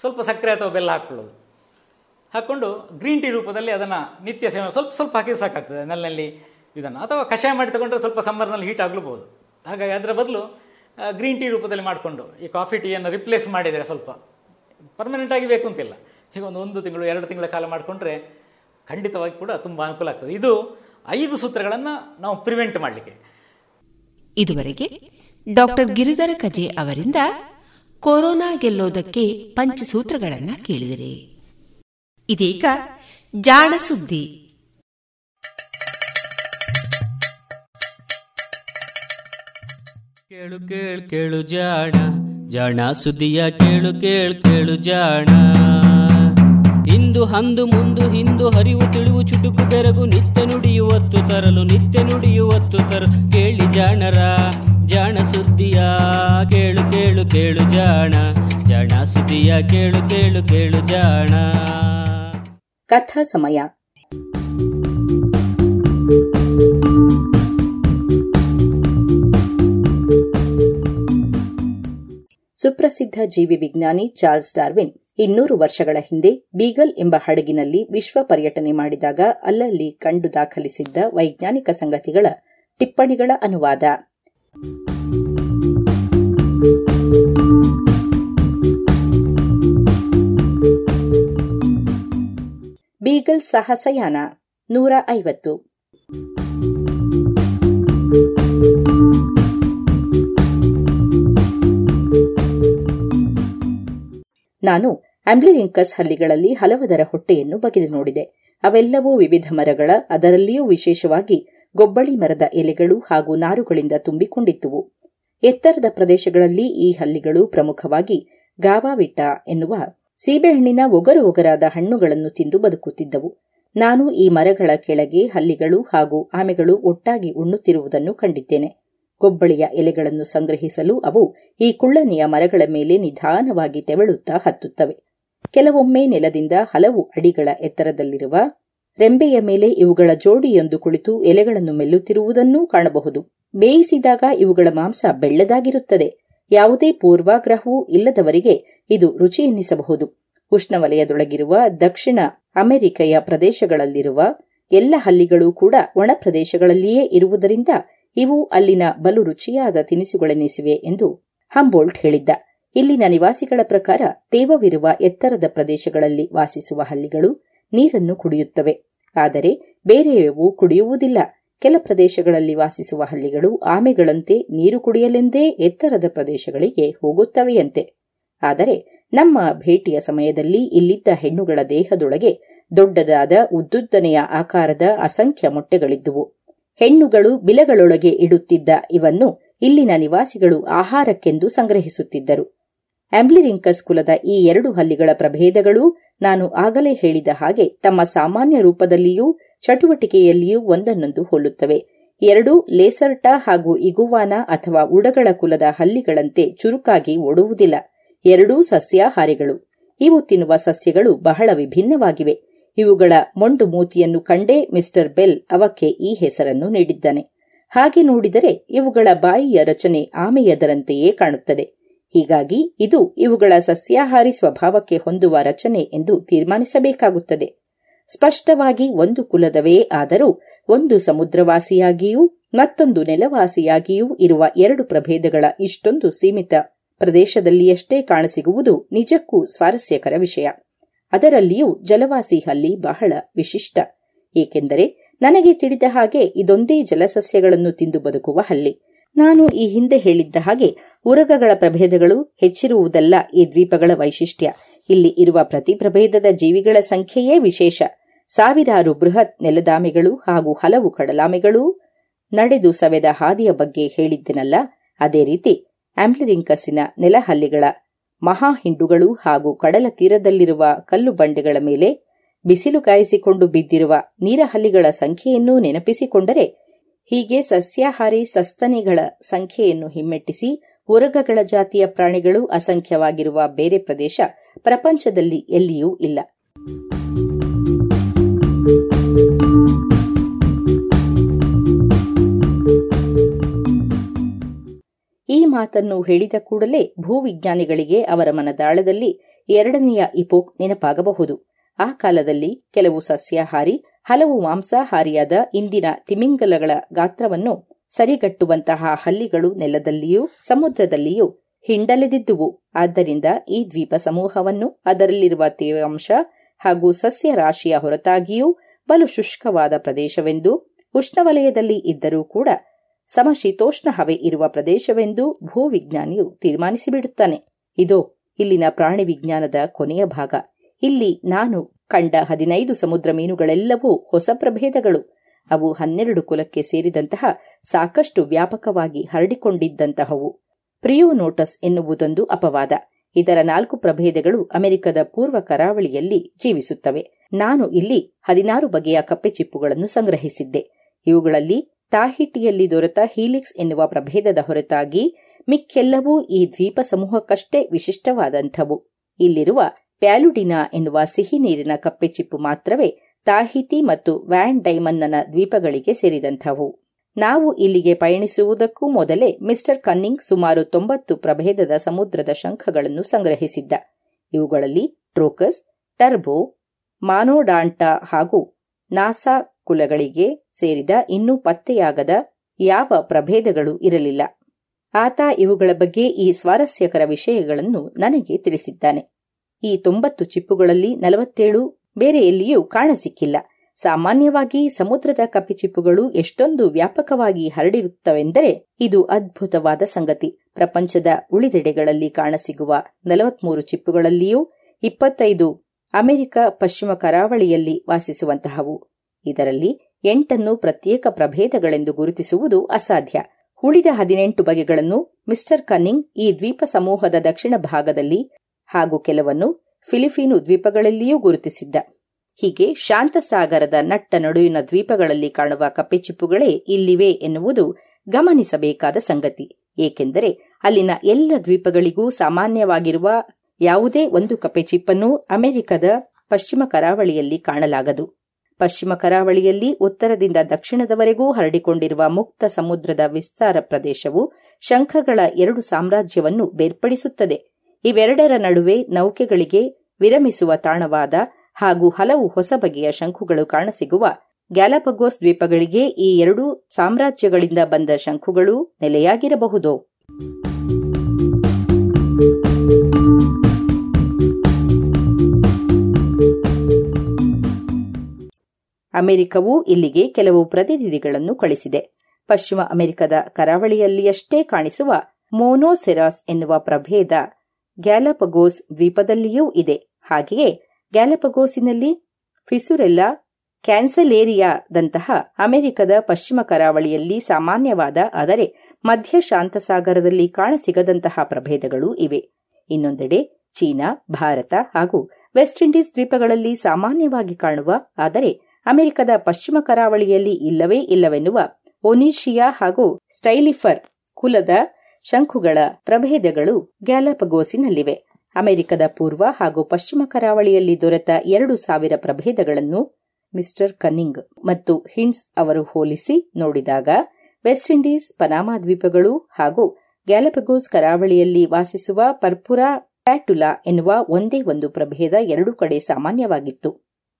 ಸ್ವಲ್ಪ ಸಕ್ಕರೆ ಅಥವಾ ಬೆಲ್ಲ ಹಾಕ್ಕೊಳ್ಳೋದು. ಹಾಕ್ಕೊಂಡು ಗ್ರೀನ್ ಟೀ ರೂಪದಲ್ಲಿ ಅದನ್ನು ನಿತ್ಯ ಸೇವನೆ ಸ್ವಲ್ಪ ಸ್ವಲ್ಪ ಹಾಕಿದ್ರೆ ಸಾಕಾಗ್ತದೆ, ನೆಲನಲ್ಲಿ ಇದನ್ನು. ಅಥವಾ ಕಷಾಯ ಮಾಡಿ ತಗೊಂಡ್ರೆ ಸ್ವಲ್ಪ ಸಮ್ಮರ್ನಲ್ಲಿ ಹೀಟ್ ಆಗ್ಲೂಬೋದು ಹಾಗಾಗಿ ಅದರ ಬದಲು ಗ್ರೀನ್ ಟೀ ರೂಪದಲ್ಲಿ ಮಾಡಿಕೊಂಡು ಈ ಕಾಫಿ ಟೀಯನ್ನು ರಿಪ್ಲೇಸ್ ಮಾಡಿದರೆ ಸ್ವಲ್ಪ ಪರ್ಮನೆಂಟಾಗಿ ಬೇಕು ಅಂತಿಲ್ಲ. ಈಗ ಒಂದು ಒಂದು ತಿಂಗಳು ಎರಡು ತಿಂಗಳ ಕಾಲ ಮಾಡಿಕೊಂಡ್ರೆ ಖಂಡಿತವಾಗಿ ಕೂಡ ತುಂಬ ಅನುಕೂಲ ಆಗ್ತದೆ. ಇದು ಐದು ಸೂತ್ರಗಳನ್ನು ನಾವು ಪ್ರಿವೆಂಟ್ ಮಾಡಲಿಕ್ಕೆ. ಇದುವರೆಗೆ ಡಾಕ್ಟರ್ ಗಿರಿಧರ ಕಜೆ ಅವರಿಂದ ಕೊರೋನಾ ಗೆಲ್ಲೋದಕ್ಕೆ ಪಂಚಸೂತ್ರಗಳನ್ನು ಕೇಳಿದಿರಿ. ಇದೀಗ ಜಾಣ ಸುದ್ದಿ. ಕೇಳು ಕೇಳು ಕೇಳು ಜಾಣ ಜಾಣ ಸುದ್ದಿಯ ಕೇಳು ಕೇಳು ಕೇಳು ಜಾಣ. ಇಂದು ಹಂದು ಮುಂದು ಹಿಂದು ಹರಿವು ತಿಳಿವು ಚುಟುಕು ಬೆರಗು ನಿತ್ಯ ನುಡಿಯುವತ್ತು ತರಲು, ನಿತ್ಯ ನುಡಿಯುವತ್ತು ತರಲು. ಕೇಳಿ ಜಾಣರ, ಜಾಣ ಸುದ್ದಿಯ, ಕೇಳು ಕೇಳು ಕೇಳು ಜಾಣ. ಜಾಣ ಸುದ್ದಿಯ, ಕೇಳು ಕೇಳು ಕೇಳು ಜಾಣ. ಕಥಾ ಸಮಯ. ಸುಪ್ರಸಿದ್ಧ ಜೀವಿ ವಿಜ್ಞಾನಿ ಚಾರ್ಲ್ಸ್ ಡಾರ್ವಿನ್ ಇನ್ನೂರು ವರ್ಷಗಳ ಹಿಂದೆ ಬೀಗಲ್ ಎಂಬ ಹಡಗಿನಲ್ಲಿ ವಿಶ್ವ ಪರ್ಯಟನೆ ಮಾಡಿದಾಗ ಅಲ್ಲಲ್ಲಿ ಕಂಡು ದಾಖಲಿಸಿದ್ದ ವೈಜ್ಞಾನಿಕ ಸಂಗತಿಗಳ ಟಿಪ್ಪಣಿಗಳ ಅನುವಾದ. ಬೀಗಲ್ ಸಾಹಸಯಾನ ನೂರ ಐವತ್ತು. ನಾನು ಆಂಬ್ಲಿರಿಂಕಸ್ ಹಲ್ಲಿಗಳಲ್ಲಿ ಹಲವದರ ಹೊಟ್ಟೆಯನ್ನು ಬಗೆದು ನೋಡಿದೆ. ಅವೆಲ್ಲವೂ ವಿವಿಧ ಮರಗಳ, ಅದರಲ್ಲಿಯೂ ವಿಶೇಷವಾಗಿ ಗೊಬ್ಬಳಿ ಮರದ ಎಲೆಗಳು ಹಾಗೂ ನಾರುಗಳಿಂದ ತುಂಬಿಕೊಂಡಿದ್ದುವು. ಎತ್ತರದ ಪ್ರದೇಶಗಳಲ್ಲಿ ಈ ಹಲ್ಲಿಗಳು ಪ್ರಮುಖವಾಗಿ ಗಾವಾವಿಟ ಎನ್ನುವ ಸೀಬೆಹಣ್ಣಿನ ಒಗರು ಒಗರಾದ ಹಣ್ಣುಗಳನ್ನು ತಿಂದು ಬದುಕುತ್ತಿದ್ದವು. ನಾನು ಈ ಮರಗಳ ಕೆಳಗೆ ಹಲ್ಲಿಗಳು ಹಾಗೂ ಆಮೆಗಳು ಒಟ್ಟಾಗಿ ಉಣ್ಣುತ್ತಿರುವುದನ್ನು ಕಂಡಿದ್ದೇನೆ. ಗೊಬ್ಬಳಿಯ ಎಲೆಗಳನ್ನು ಸಂಗ್ರಹಿಸಲು ಅವು ಈ ಕುಳ್ಳನೆಯ ಮರಗಳ ಮೇಲೆ ನಿಧಾನವಾಗಿ ತೆವಳುತ್ತಾ ಹತ್ತುತ್ತವೆ. ಕೆಲವೊಮ್ಮೆ ನೆಲದಿಂದ ಹಲವು ಅಡಿಗಳ ಎತ್ತರದಲ್ಲಿರುವ ರೆಂಬೆಯ ಮೇಲೆ ಇವುಗಳ ಜೋಡಿಯೊಂದು ಕುಳಿತು ಎಲೆಗಳನ್ನು ಮೆಲ್ಲುತ್ತಿರುವುದನ್ನೂ ಕಾಣಬಹುದು. ಬೇಯಿಸಿದಾಗ ಇವುಗಳ ಮಾಂಸ ಬೆಳ್ಳದಾಗಿರುತ್ತದೆ. ಯಾವುದೇ ಪೂರ್ವಾಗ್ರಹವೂ ಇಲ್ಲದವರಿಗೆ ಇದು ರುಚಿ ಎನ್ನಿಸಬಹುದು. ಉಷ್ಣವಲಯದೊಳಗಿರುವ ದಕ್ಷಿಣ ಅಮೆರಿಕೆಯ ಪ್ರದೇಶಗಳಲ್ಲಿರುವ ಎಲ್ಲ ಹಲ್ಲಿಗಳೂ ಕೂಡ ಒಣ ಪ್ರದೇಶಗಳಲ್ಲಿಯೇ ಇರುವುದರಿಂದ ಇವು ಅಲ್ಲಿನ ಬಲು ರುಚಿಯಾದ ತಿನಿಸುಗಳೆನಿಸಿವೆ ಎಂದು ಹಂಬೋಲ್ಟ್ ಹೇಳಿದ್ದ. ಇಲ್ಲಿನ ನಿವಾಸಿಗಳ ಪ್ರಕಾರ ತೇವವಿರುವ ಎತ್ತರದ ಪ್ರದೇಶಗಳಲ್ಲಿ ವಾಸಿಸುವ ಹಲ್ಲಿಗಳು ನೀರನ್ನು ಕುಡಿಯುತ್ತವೆ. ಆದರೆ ಬೇರೆಯವು ಕುಡಿಯುವುದಿಲ್ಲ. ಕೆಲ ಪ್ರದೇಶಗಳಲ್ಲಿ ವಾಸಿಸುವ ಹಲ್ಲಿಗಳು ಆಮೆಗಳಂತೆ ನೀರು ಕುಡಿಯಲೆಂದೇ ಎತ್ತರದ ಪ್ರದೇಶಗಳಿಗೆ ಹೋಗುತ್ತವೆಯಂತೆ. ಆದರೆ ನಮ್ಮ ಭೇಟಿಯ ಸಮಯದಲ್ಲಿ ಇಲ್ಲಿದ್ದ ಹೆಣ್ಣುಗಳ ದೇಹದೊಳಗೆ ದೊಡ್ಡದಾದ ಉದ್ದುದ್ದನೆಯ ಆಕಾರದ ಅಸಂಖ್ಯ ಮೊಟ್ಟೆಗಳಿದ್ದುವು. ಹೆಣ್ಣುಗಳು ಬಿಲಗಳೊಳಗೆ ಇಡುತ್ತಿದ್ದ ಇವನ್ನು ಇಲ್ಲಿನ ನಿವಾಸಿಗಳು ಆಹಾರಕ್ಕೆಂದು ಸಂಗ್ರಹಿಸುತ್ತಿದ್ದರು. ಆಂಬ್ಲಿರಿಂಕಸ್ ಕುಲದ ಈ ಎರಡು ಹಲ್ಲಿಗಳ ಪ್ರಭೇದಗಳು ನಾನು ಆಗಲೇ ಹೇಳಿದ ಹಾಗೆ ತಮ್ಮ ಸಾಮಾನ್ಯ ರೂಪದಲ್ಲಿಯೂ ಚಟುವಟಿಕೆಯಲ್ಲಿಯೂ ಒಂದನ್ನೊಂದು ಹೋಲುತ್ತವೆ. ಎರಡೂ ಲೇಸರ್ಟ ಹಾಗೂ ಇಗುವಾನ ಅಥವಾ ಉಡಗಳ ಕುಲದ ಹಲ್ಲಿಗಳಂತೆ ಚುರುಕಾಗಿ ಓಡುವುದಿಲ್ಲ. ಎರಡೂ ಸಸ್ಯಾಹಾರಿಗಳು. ಇವು ತಿನ್ನುವ ಸಸ್ಯಗಳು ಬಹಳ ವಿಭಿನ್ನವಾಗಿವೆ. ಇವುಗಳ ಮೊಂಡು ಮೂತಿಯನ್ನು ಕಂಡೇ ಮಿಸ್ಟರ್ ಬೆಲ್ ಅವಕ್ಕೆ ಈ ಹೆಸರನ್ನು ನೀಡಿದ್ದಾನೆ. ಹಾಗೆ ನೋಡಿದರೆ ಇವುಗಳ ಬಾಯಿಯ ರಚನೆ ಆಮೆಯದರಂತೆಯೇ ಕಾಣುತ್ತದೆ. ಹೀಗಾಗಿ ಇದು ಇವುಗಳ ಸಸ್ಯಾಹಾರಿ ಸ್ವಭಾವಕ್ಕೆ ಹೊಂದುವ ರಚನೆ ಎಂದು ತೀರ್ಮಾನಿಸಬೇಕಾಗುತ್ತದೆ. ಸ್ಪಷ್ಟವಾಗಿ ಒಂದು ಕುಲದವೇ ಆದರೂ ಒಂದು ಸಮುದ್ರವಾಸಿಯಾಗಿಯೂ ಮತ್ತೊಂದು ನೆಲವಾಸಿಯಾಗಿಯೂ ಇರುವ ಎರಡು ಪ್ರಭೇದಗಳ ಇಷ್ಟೊಂದು ಸೀಮಿತ ಪ್ರದೇಶದಲ್ಲಿಯಷ್ಟೇ ಕಾಣಸಿಗುವುದು ನಿಜಕ್ಕೂ ಸ್ವಾರಸ್ಯಕರ ವಿಷಯ. ಅದರಲ್ಲಿಯೂ ಜಲವಾಸಿ ಹಲ್ಲಿ ಬಹಳ ವಿಶಿಷ್ಟ. ಏಕೆಂದರೆ ನನಗೆ ತಿಳಿದ ಹಾಗೆ ಇದೊಂದೇ ಜಲಸಸ್ಯಗಳನ್ನು ತಿಂದು ಬದುಕುವ ಹಲ್ಲಿ. ನಾನು ಈ ಹಿಂದೆ ಹೇಳಿದ್ದ ಹಾಗೆ ಉರಗಗಳ ಪ್ರಭೇದಗಳು ಹೆಚ್ಚಿರುವುದಲ್ಲ ಈ ದ್ವೀಪಗಳ ವೈಶಿಷ್ಟ್ಯ. ಇಲ್ಲಿ ಇರುವ ಪ್ರತಿ ಪ್ರಭೇದದ ಜೀವಿಗಳ ಸಂಖ್ಯೆಯೇ ವಿಶೇಷ. ಸಾವಿರಾರು ಬೃಹತ್ ನೆಲದಾಮೆಗಳು ಹಾಗೂ ಹಲವು ಕಡಲಾಮೆಗಳೂ ನಡೆದು ಸವೆದ ಹಾದಿಯ ಬಗ್ಗೆ ಹೇಳಿದ್ದೆನಲ್ಲ. ಅದೇ ರೀತಿ ಆಂಪ್ಲಿರಿಂಕಸ್ಸಿನ ನೆಲಹಲ್ಲಿಗಳ ಮಹಾ ಹಿಂಡುಗಳು ಹಾಗೂ ಕಡಲ ತೀರದಲ್ಲಿರುವ ಕಲ್ಲು ಬಂಡೆಗಳ ಮೇಲೆ ಬಿಸಿಲು ಕಾಯಿಸಿಕೊಂಡು ಬಿದ್ದಿರುವ ನೀರಹಲ್ಲಿಗಳ ಸಂಖ್ಯೆಯನ್ನೂ ನೆನಪಿಸಿಕೊಂಡರೆ ಹೀಗೆ ಸಸ್ಯಾಹಾರಿ ಸಸ್ತನಿಗಳ ಸಂಖ್ಯೆಯನ್ನು ಹಿಮ್ಮೆಟ್ಟಿಸಿ ಉರಗಗಳ ಜಾತಿಯ ಪ್ರಾಣಿಗಳು ಅಸಂಖ್ಯವಾಗಿರುವ ಬೇರೆ ಪ್ರದೇಶ ಪ್ರಪಂಚದಲ್ಲಿ ಎಲ್ಲಿಯೂ ಇಲ್ಲ. ಈ ಮಾತನ್ನು ಹೇಳಿದ ಕೂಡಲೇ ಭೂವಿಜ್ಞಾನಿಗಳಿಗೆ ಅವರ ಮನದಾಳದಲ್ಲಿ ಎರಡನೆಯ ಇಪೋಕ್ ನೆನಪಾಗಬಹುದು. ಆ ಕಾಲದಲ್ಲಿ ಕೆಲವು ಸಸ್ಯಾಹಾರಿ ಹಲವು ಮಾಂಸಾಹಾರಿಯಾದ ಇಂದಿನ ತಿಮಿಂಗಲಗಳ ಗಾತ್ರವನ್ನು ಸರಿಗಟ್ಟುವಂತಹ ಹಲ್ಲಿಗಳು ನೆಲದಲ್ಲಿಯೂ ಸಮುದ್ರದಲ್ಲಿಯೂ ಹಿಂಡಲೆದಿದ್ದುವು. ಆದ್ದರಿಂದ ಈ ದ್ವೀಪ ಸಮೂಹವನ್ನು ಅದರಲ್ಲಿರುವ ತೇವಾಂಶ ಹಾಗೂ ಸಸ್ಯ ರಾಶಿಯ ಹೊರತಾಗಿಯೂ ಬಲು ಶುಷ್ಕವಾದ ಪ್ರದೇಶವೆಂದು, ಉಷ್ಣವಲಯದಲ್ಲಿ ಇದ್ದರೂ ಕೂಡ ಸಮಶೀತೋಷ್ಣ ಹವೆ ಇರುವ ಪ್ರದೇಶವೆಂದು ಭೂವಿಜ್ಞಾನಿಯು ತೀರ್ಮಾನಿಸಿಬಿಡುತ್ತಾನೆ. ಇದು, ಇಲ್ಲಿನ ಪ್ರಾಣಿ ವಿಜ್ಞಾನದ ಕೊನೆಯ ಭಾಗ. ಇಲ್ಲಿ ನಾನು ಕಂಡ ಹದಿನೈದು ಸಮುದ್ರ ಮೀನುಗಳೆಲ್ಲವೂ ಹೊಸ ಪ್ರಭೇದಗಳು. ಅವು ಹನ್ನೆರಡು ಕುಲಕ್ಕೆ ಸೇರಿದಂತಹ ಸಾಕಷ್ಟು ವ್ಯಾಪಕವಾಗಿ ಹರಡಿಕೊಂಡಿದ್ದಂತಹವು. ಪ್ರಿಯೋನೋಟಸ್ ಎನ್ನುವುದೊಂದು ಅಪವಾದ. ಇದರ ನಾಲ್ಕು ಪ್ರಭೇದಗಳು ಅಮೆರಿಕದ ಪೂರ್ವ ಕರಾವಳಿಯಲ್ಲಿ ಜೀವಿಸುತ್ತವೆ. ನಾನು ಇಲ್ಲಿ ಹದಿನಾರು ಬಗೆಯ ಕಪ್ಪೆಚಿಪ್ಪುಗಳನ್ನು ಸಂಗ್ರಹಿಸಿದ್ದೆ. ಇವುಗಳಲ್ಲಿ ತಾಹಿಟಿಯಲ್ಲಿ ದೊರೆತ ಹೀಲಿಕ್ಸ್ ಎನ್ನುವ ಪ್ರಭೇದದ ಹೊರತಾಗಿ ಮಿಕ್ಕೆಲ್ಲವೂ ಈ ದ್ವೀಪ ಸಮೂಹಕ್ಕಷ್ಟೇ ವಿಶಿಷ್ಟವಾದಂಥವು. ಇಲ್ಲಿರುವ ಪ್ಯಾಲುಡಿನಾ ಎನ್ನುವ ಸಿಹಿ ನೀರಿನ ಕಪ್ಪೆಚಿಪ್ಪು ಮಾತ್ರವೇ ತಾಹಿತಿ ಮತ್ತು ವ್ಯಾನ್ ಡೈಮನ್ನನ ದ್ವೀಪಗಳಿಗೆ ಸೇರಿದಂಥವು. ನಾವು ಇಲ್ಲಿಗೆ ಪಯಣಿಸುವುದಕ್ಕೂ ಮೊದಲೇ ಮಿಸ್ಟರ್ ಕನ್ನಿಂಗ್ ಸುಮಾರು ತೊಂಬತ್ತು ಪ್ರಭೇದದ ಸಮುದ್ರದ ಶಂಖಗಳನ್ನು ಸಂಗ್ರಹಿಸಿದ್ದ. ಇವುಗಳಲ್ಲಿ ಟ್ರೋಕಸ್, ಟರ್ಬೋ, ಮಾನೋಡಾಂಟಾ ಹಾಗೂ ನಾಸಾ ಕುಲಗಳಿಗೆ ಸೇರಿದ ಇನ್ನೂ ಪತ್ತೆಯಾಗದ ಯಾವ ಪ್ರಭೇದಗಳು ಇರಲಿಲ್ಲ. ಆತ ಇವುಗಳ ಬಗ್ಗೆ ಈ ಸ್ವಾರಸ್ಯಕರ ವಿಷಯಗಳನ್ನು ನನಗೆ ತಿಳಿಸಿದ್ದಾನೆ. ಈ ತೊಂಬತ್ತು ಚಿಪ್ಪುಗಳಲ್ಲಿ ನಲವತ್ತೇಳು ಬೇರೆ ಎಲ್ಲಿಯೂ ಕಾಣಸಿಕ್ಕಿಲ್ಲ. ಸಾಮಾನ್ಯವಾಗಿ ಸಮುದ್ರದ ಕಪ್ಪಿಚಿಪ್ಪುಗಳು ಎಷ್ಟೊಂದು ವ್ಯಾಪಕವಾಗಿ ಹರಡಿರುತ್ತವೆಂದರೆ ಇದು ಅದ್ಭುತವಾದ ಸಂಗತಿ. ಪ್ರಪಂಚದ ಉಳಿದೆಡೆಗಳಲ್ಲಿ ಕಾಣಸಿಗುವ ನಲವತ್ಮೂರು ಚಿಪ್ಪುಗಳಲ್ಲಿಯೂ ಇಪ್ಪತ್ತೈದು ಅಮೆರಿಕ ಪಶ್ಚಿಮ ಕರಾವಳಿಯಲ್ಲಿ ವಾಸಿಸುವಂತಹವು. ಇದರಲ್ಲಿ ಎಂಟನ್ನು ಪ್ರತ್ಯೇಕ ಪ್ರಭೇದಗಳೆಂದು ಗುರುತಿಸುವುದು ಅಸಾಧ್ಯ. ಉಳಿದ ಹದಿನೆಂಟು ಬಗೆಗಳನ್ನು ಮಿಸ್ಟರ್ ಕನ್ನಿಂಗ್ ಈ ದ್ವೀಪ ಸಮೂಹದ ದಕ್ಷಿಣ ಭಾಗದಲ್ಲಿ ಹಾಗೂ ಕೆಲವನ್ನು ಫಿಲಿಪೀನು ದ್ವೀಪಗಳಲ್ಲಿಯೂ ಗುರುತಿಸಿದ್ದ. ಹೀಗೆ ಶಾಂತಸಾಗರದ ನಟ್ಟ ನಡುವಿನ ದ್ವೀಪಗಳಲ್ಲಿ ಕಾಣುವ ಕಪ್ಪೆಚಿಪ್ಪುಗಳೇ ಇಲ್ಲಿವೆ ಎನ್ನುವುದು ಗಮನಿಸಬೇಕಾದ ಸಂಗತಿ. ಏಕೆಂದರೆ ಅಲ್ಲಿನ ಎಲ್ಲ ದ್ವೀಪಗಳಿಗೂ ಸಾಮಾನ್ಯವಾಗಿರುವ ಯಾವುದೇ ಒಂದು ಕಪ್ಪೆಚಿಪ್ಪನ್ನು ಅಮೆರಿಕದ ಪಶ್ಚಿಮ ಕರಾವಳಿಯಲ್ಲಿ ಕಾಣಲಾಗದು. ಪಶ್ಚಿಮ ಕರಾವಳಿಯಲ್ಲಿ ಉತ್ತರದಿಂದ ದಕ್ಷಿಣದವರೆಗೂ ಹರಡಿಕೊಂಡಿರುವ ಮುಕ್ತ ಸಮುದ್ರದ ವಿಸ್ತಾರ ಪ್ರದೇಶವು ಶಂಖಗಳ ಎರಡು ಸಾಮ್ರಾಜ್ಯವನ್ನು ಬೇರ್ಪಡಿಸುತ್ತದೆ. ಇವೆರಡರ ನಡುವೆ ನೌಕೆಗಳಿಗೆ ವಿರಮಿಸುವ ತಾಣವಾದ ಹಾಗೂ ಹಲವು ಹೊಸ ಬಗೆಯ ಶಂಖುಗಳು ಕಾಣಸಿಗುವ ಗ್ಯಾಲಪಗೋಸ್ ದ್ವೀಪಗಳಿಗೆ ಈ ಎರಡೂ ಸಾಮ್ರಾಜ್ಯಗಳಿಂದ ಬಂದ ಶಂಖುಗಳು ನೆಲೆಯಾಗಿರಬಹುದು. ಅಮೆರಿಕವು ಇಲ್ಲಿಗೆ ಕೆಲವು ಪ್ರತಿನಿಧಿಗಳನ್ನು ಕಳಿಸಿದೆ. ಪಶ್ಚಿಮ ಅಮೆರಿಕದ ಕರಾವಳಿಯಲ್ಲಿಯಷ್ಟೇ ಕಾಣಿಸುವ ಮೋನೋಸೆರಾಸ್ ಎನ್ನುವ ಪ್ರಭೇದ ಗ್ಯಾಲಪಗೋಸ್ ದ್ವೀಪದಲ್ಲಿಯೂ ಇದೆ. ಹಾಗೆಯೇ ಗ್ಯಾಲಪಗೋಸಿನಲ್ಲಿ ಫಿಸುರೆಲ್ಲಾ ಕ್ಯಾನ್ಸಲೇರಿಯಾದಂತಹ ಅಮೆರಿಕದ ಪಶ್ಚಿಮ ಕರಾವಳಿಯಲ್ಲಿ ಸಾಮಾನ್ಯವಾದ, ಆದರೆ ಮಧ್ಯ ಶಾಂತಸಾಗರದಲ್ಲಿ ಕಾಣಸಿಗದಂತಹ ಪ್ರಭೇದಗಳು ಇವೆ. ಇನ್ನೊಂದೆಡೆ ಚೀನಾ, ಭಾರತ ಹಾಗೂ ವೆಸ್ಟ್ ಇಂಡೀಸ್ ದ್ವೀಪಗಳಲ್ಲಿ ಸಾಮಾನ್ಯವಾಗಿ ಕಾಣುವ, ಆದರೆ ಅಮೆರಿಕದ ಪಶ್ಚಿಮ ಕರಾವಳಿಯಲ್ಲಿ ಇಲ್ಲವೇ ಇಲ್ಲವೆನ್ನುವ ಒನಿಷಿಯಾ ಹಾಗೂ ಸ್ಟೈಲಿಫರ್ ಕುಲದ ಶಂಖುಗಳ ಪ್ರಭೇದಗಳು ಗ್ಯಾಲಪಗೋಸಿನಲ್ಲಿವೆ. ಅಮೆರಿಕದ ಪೂರ್ವ ಹಾಗೂ ಪಶ್ಚಿಮ ಕರಾವಳಿಯಲ್ಲಿ ದೊರೆತ ಎರಡು ಸಾವಿರ ಪ್ರಭೇದಗಳನ್ನು ಮಿಸ್ಟರ್ ಕನ್ನಿಂಗ್ ಮತ್ತು ಹಿಂಡ್ಸ್ ಅವರು ಹೋಲಿಸಿ ನೋಡಿದಾಗ, ವೆಸ್ಟ್ ಇಂಡೀಸ್, ಪನಾಮಾ ದ್ವೀಪಗಳು ಹಾಗೂ ಗ್ಯಾಲಪಗೋಸ್ ಕರಾವಳಿಯಲ್ಲಿ ವಾಸಿಸುವ ಪರ್ಪುರಾ ಪ್ಯಾಟುಲಾ ಎನ್ನುವ ಒಂದೇ ಒಂದು ಪ್ರಭೇದ ಎರಡು ಕಡೆ ಸಾಮಾನ್ಯವಾಗಿತ್ತು.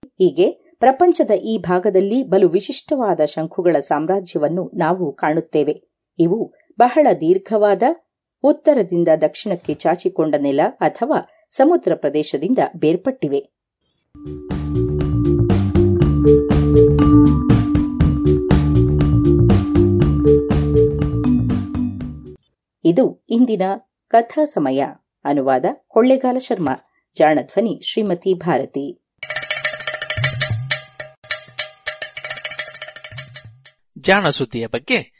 ಹೀಗೆ ಪ್ರಪಂಚದ ಈ ಭಾಗದಲ್ಲಿ ಬಲು ವಿಶಿಷ್ಟವಾದ ಶಂಖುಗಳ ಸಾಮ್ರಾಜ್ಯವನ್ನು ನಾವು ಕಾಣುತ್ತೇವೆ. ಇವು ಬಹಳ ದೀರ್ಘವಾದ ಉತ್ತರದಿಂದ ದಕ್ಷಿಣಕ್ಕೆ ಚಾಚಿಕೊಂಡ ನೆಲ ಅಥವಾ ಸಮುದ್ರ ಪ್ರದೇಶದಿಂದ ಬೇರ್ಪಟ್ಟಿವೆ. ಇದು ಇಂದಿನ ಕಥಾ ಸಮಯ. ಅನುವಾದ ಕೊಳ್ಳೆಗಾಲ ಶರ್ಮಾ. ಜಾಣಧ್ವನಿ ಶ್ರೀಮತಿ ಭಾರತಿ. ಜಾಣ ಬಗ್ಗೆ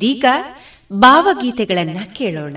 ಇದೀಗ ಭಾವಗೀತೆಗಳನ್ನ ಕೇಳೋಣ.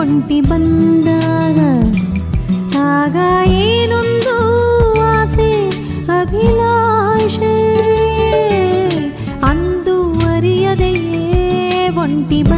ಒಂಟಿ ಬಂದಾಗ ಆಗ ಏನೊಂದು ಆಸೆ ಅಭಿಲಾಷೆ ಅಂದು ಅರಿಯದೆಯೇ ಒಂಟಿ ಬಂದಾಗ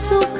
lots of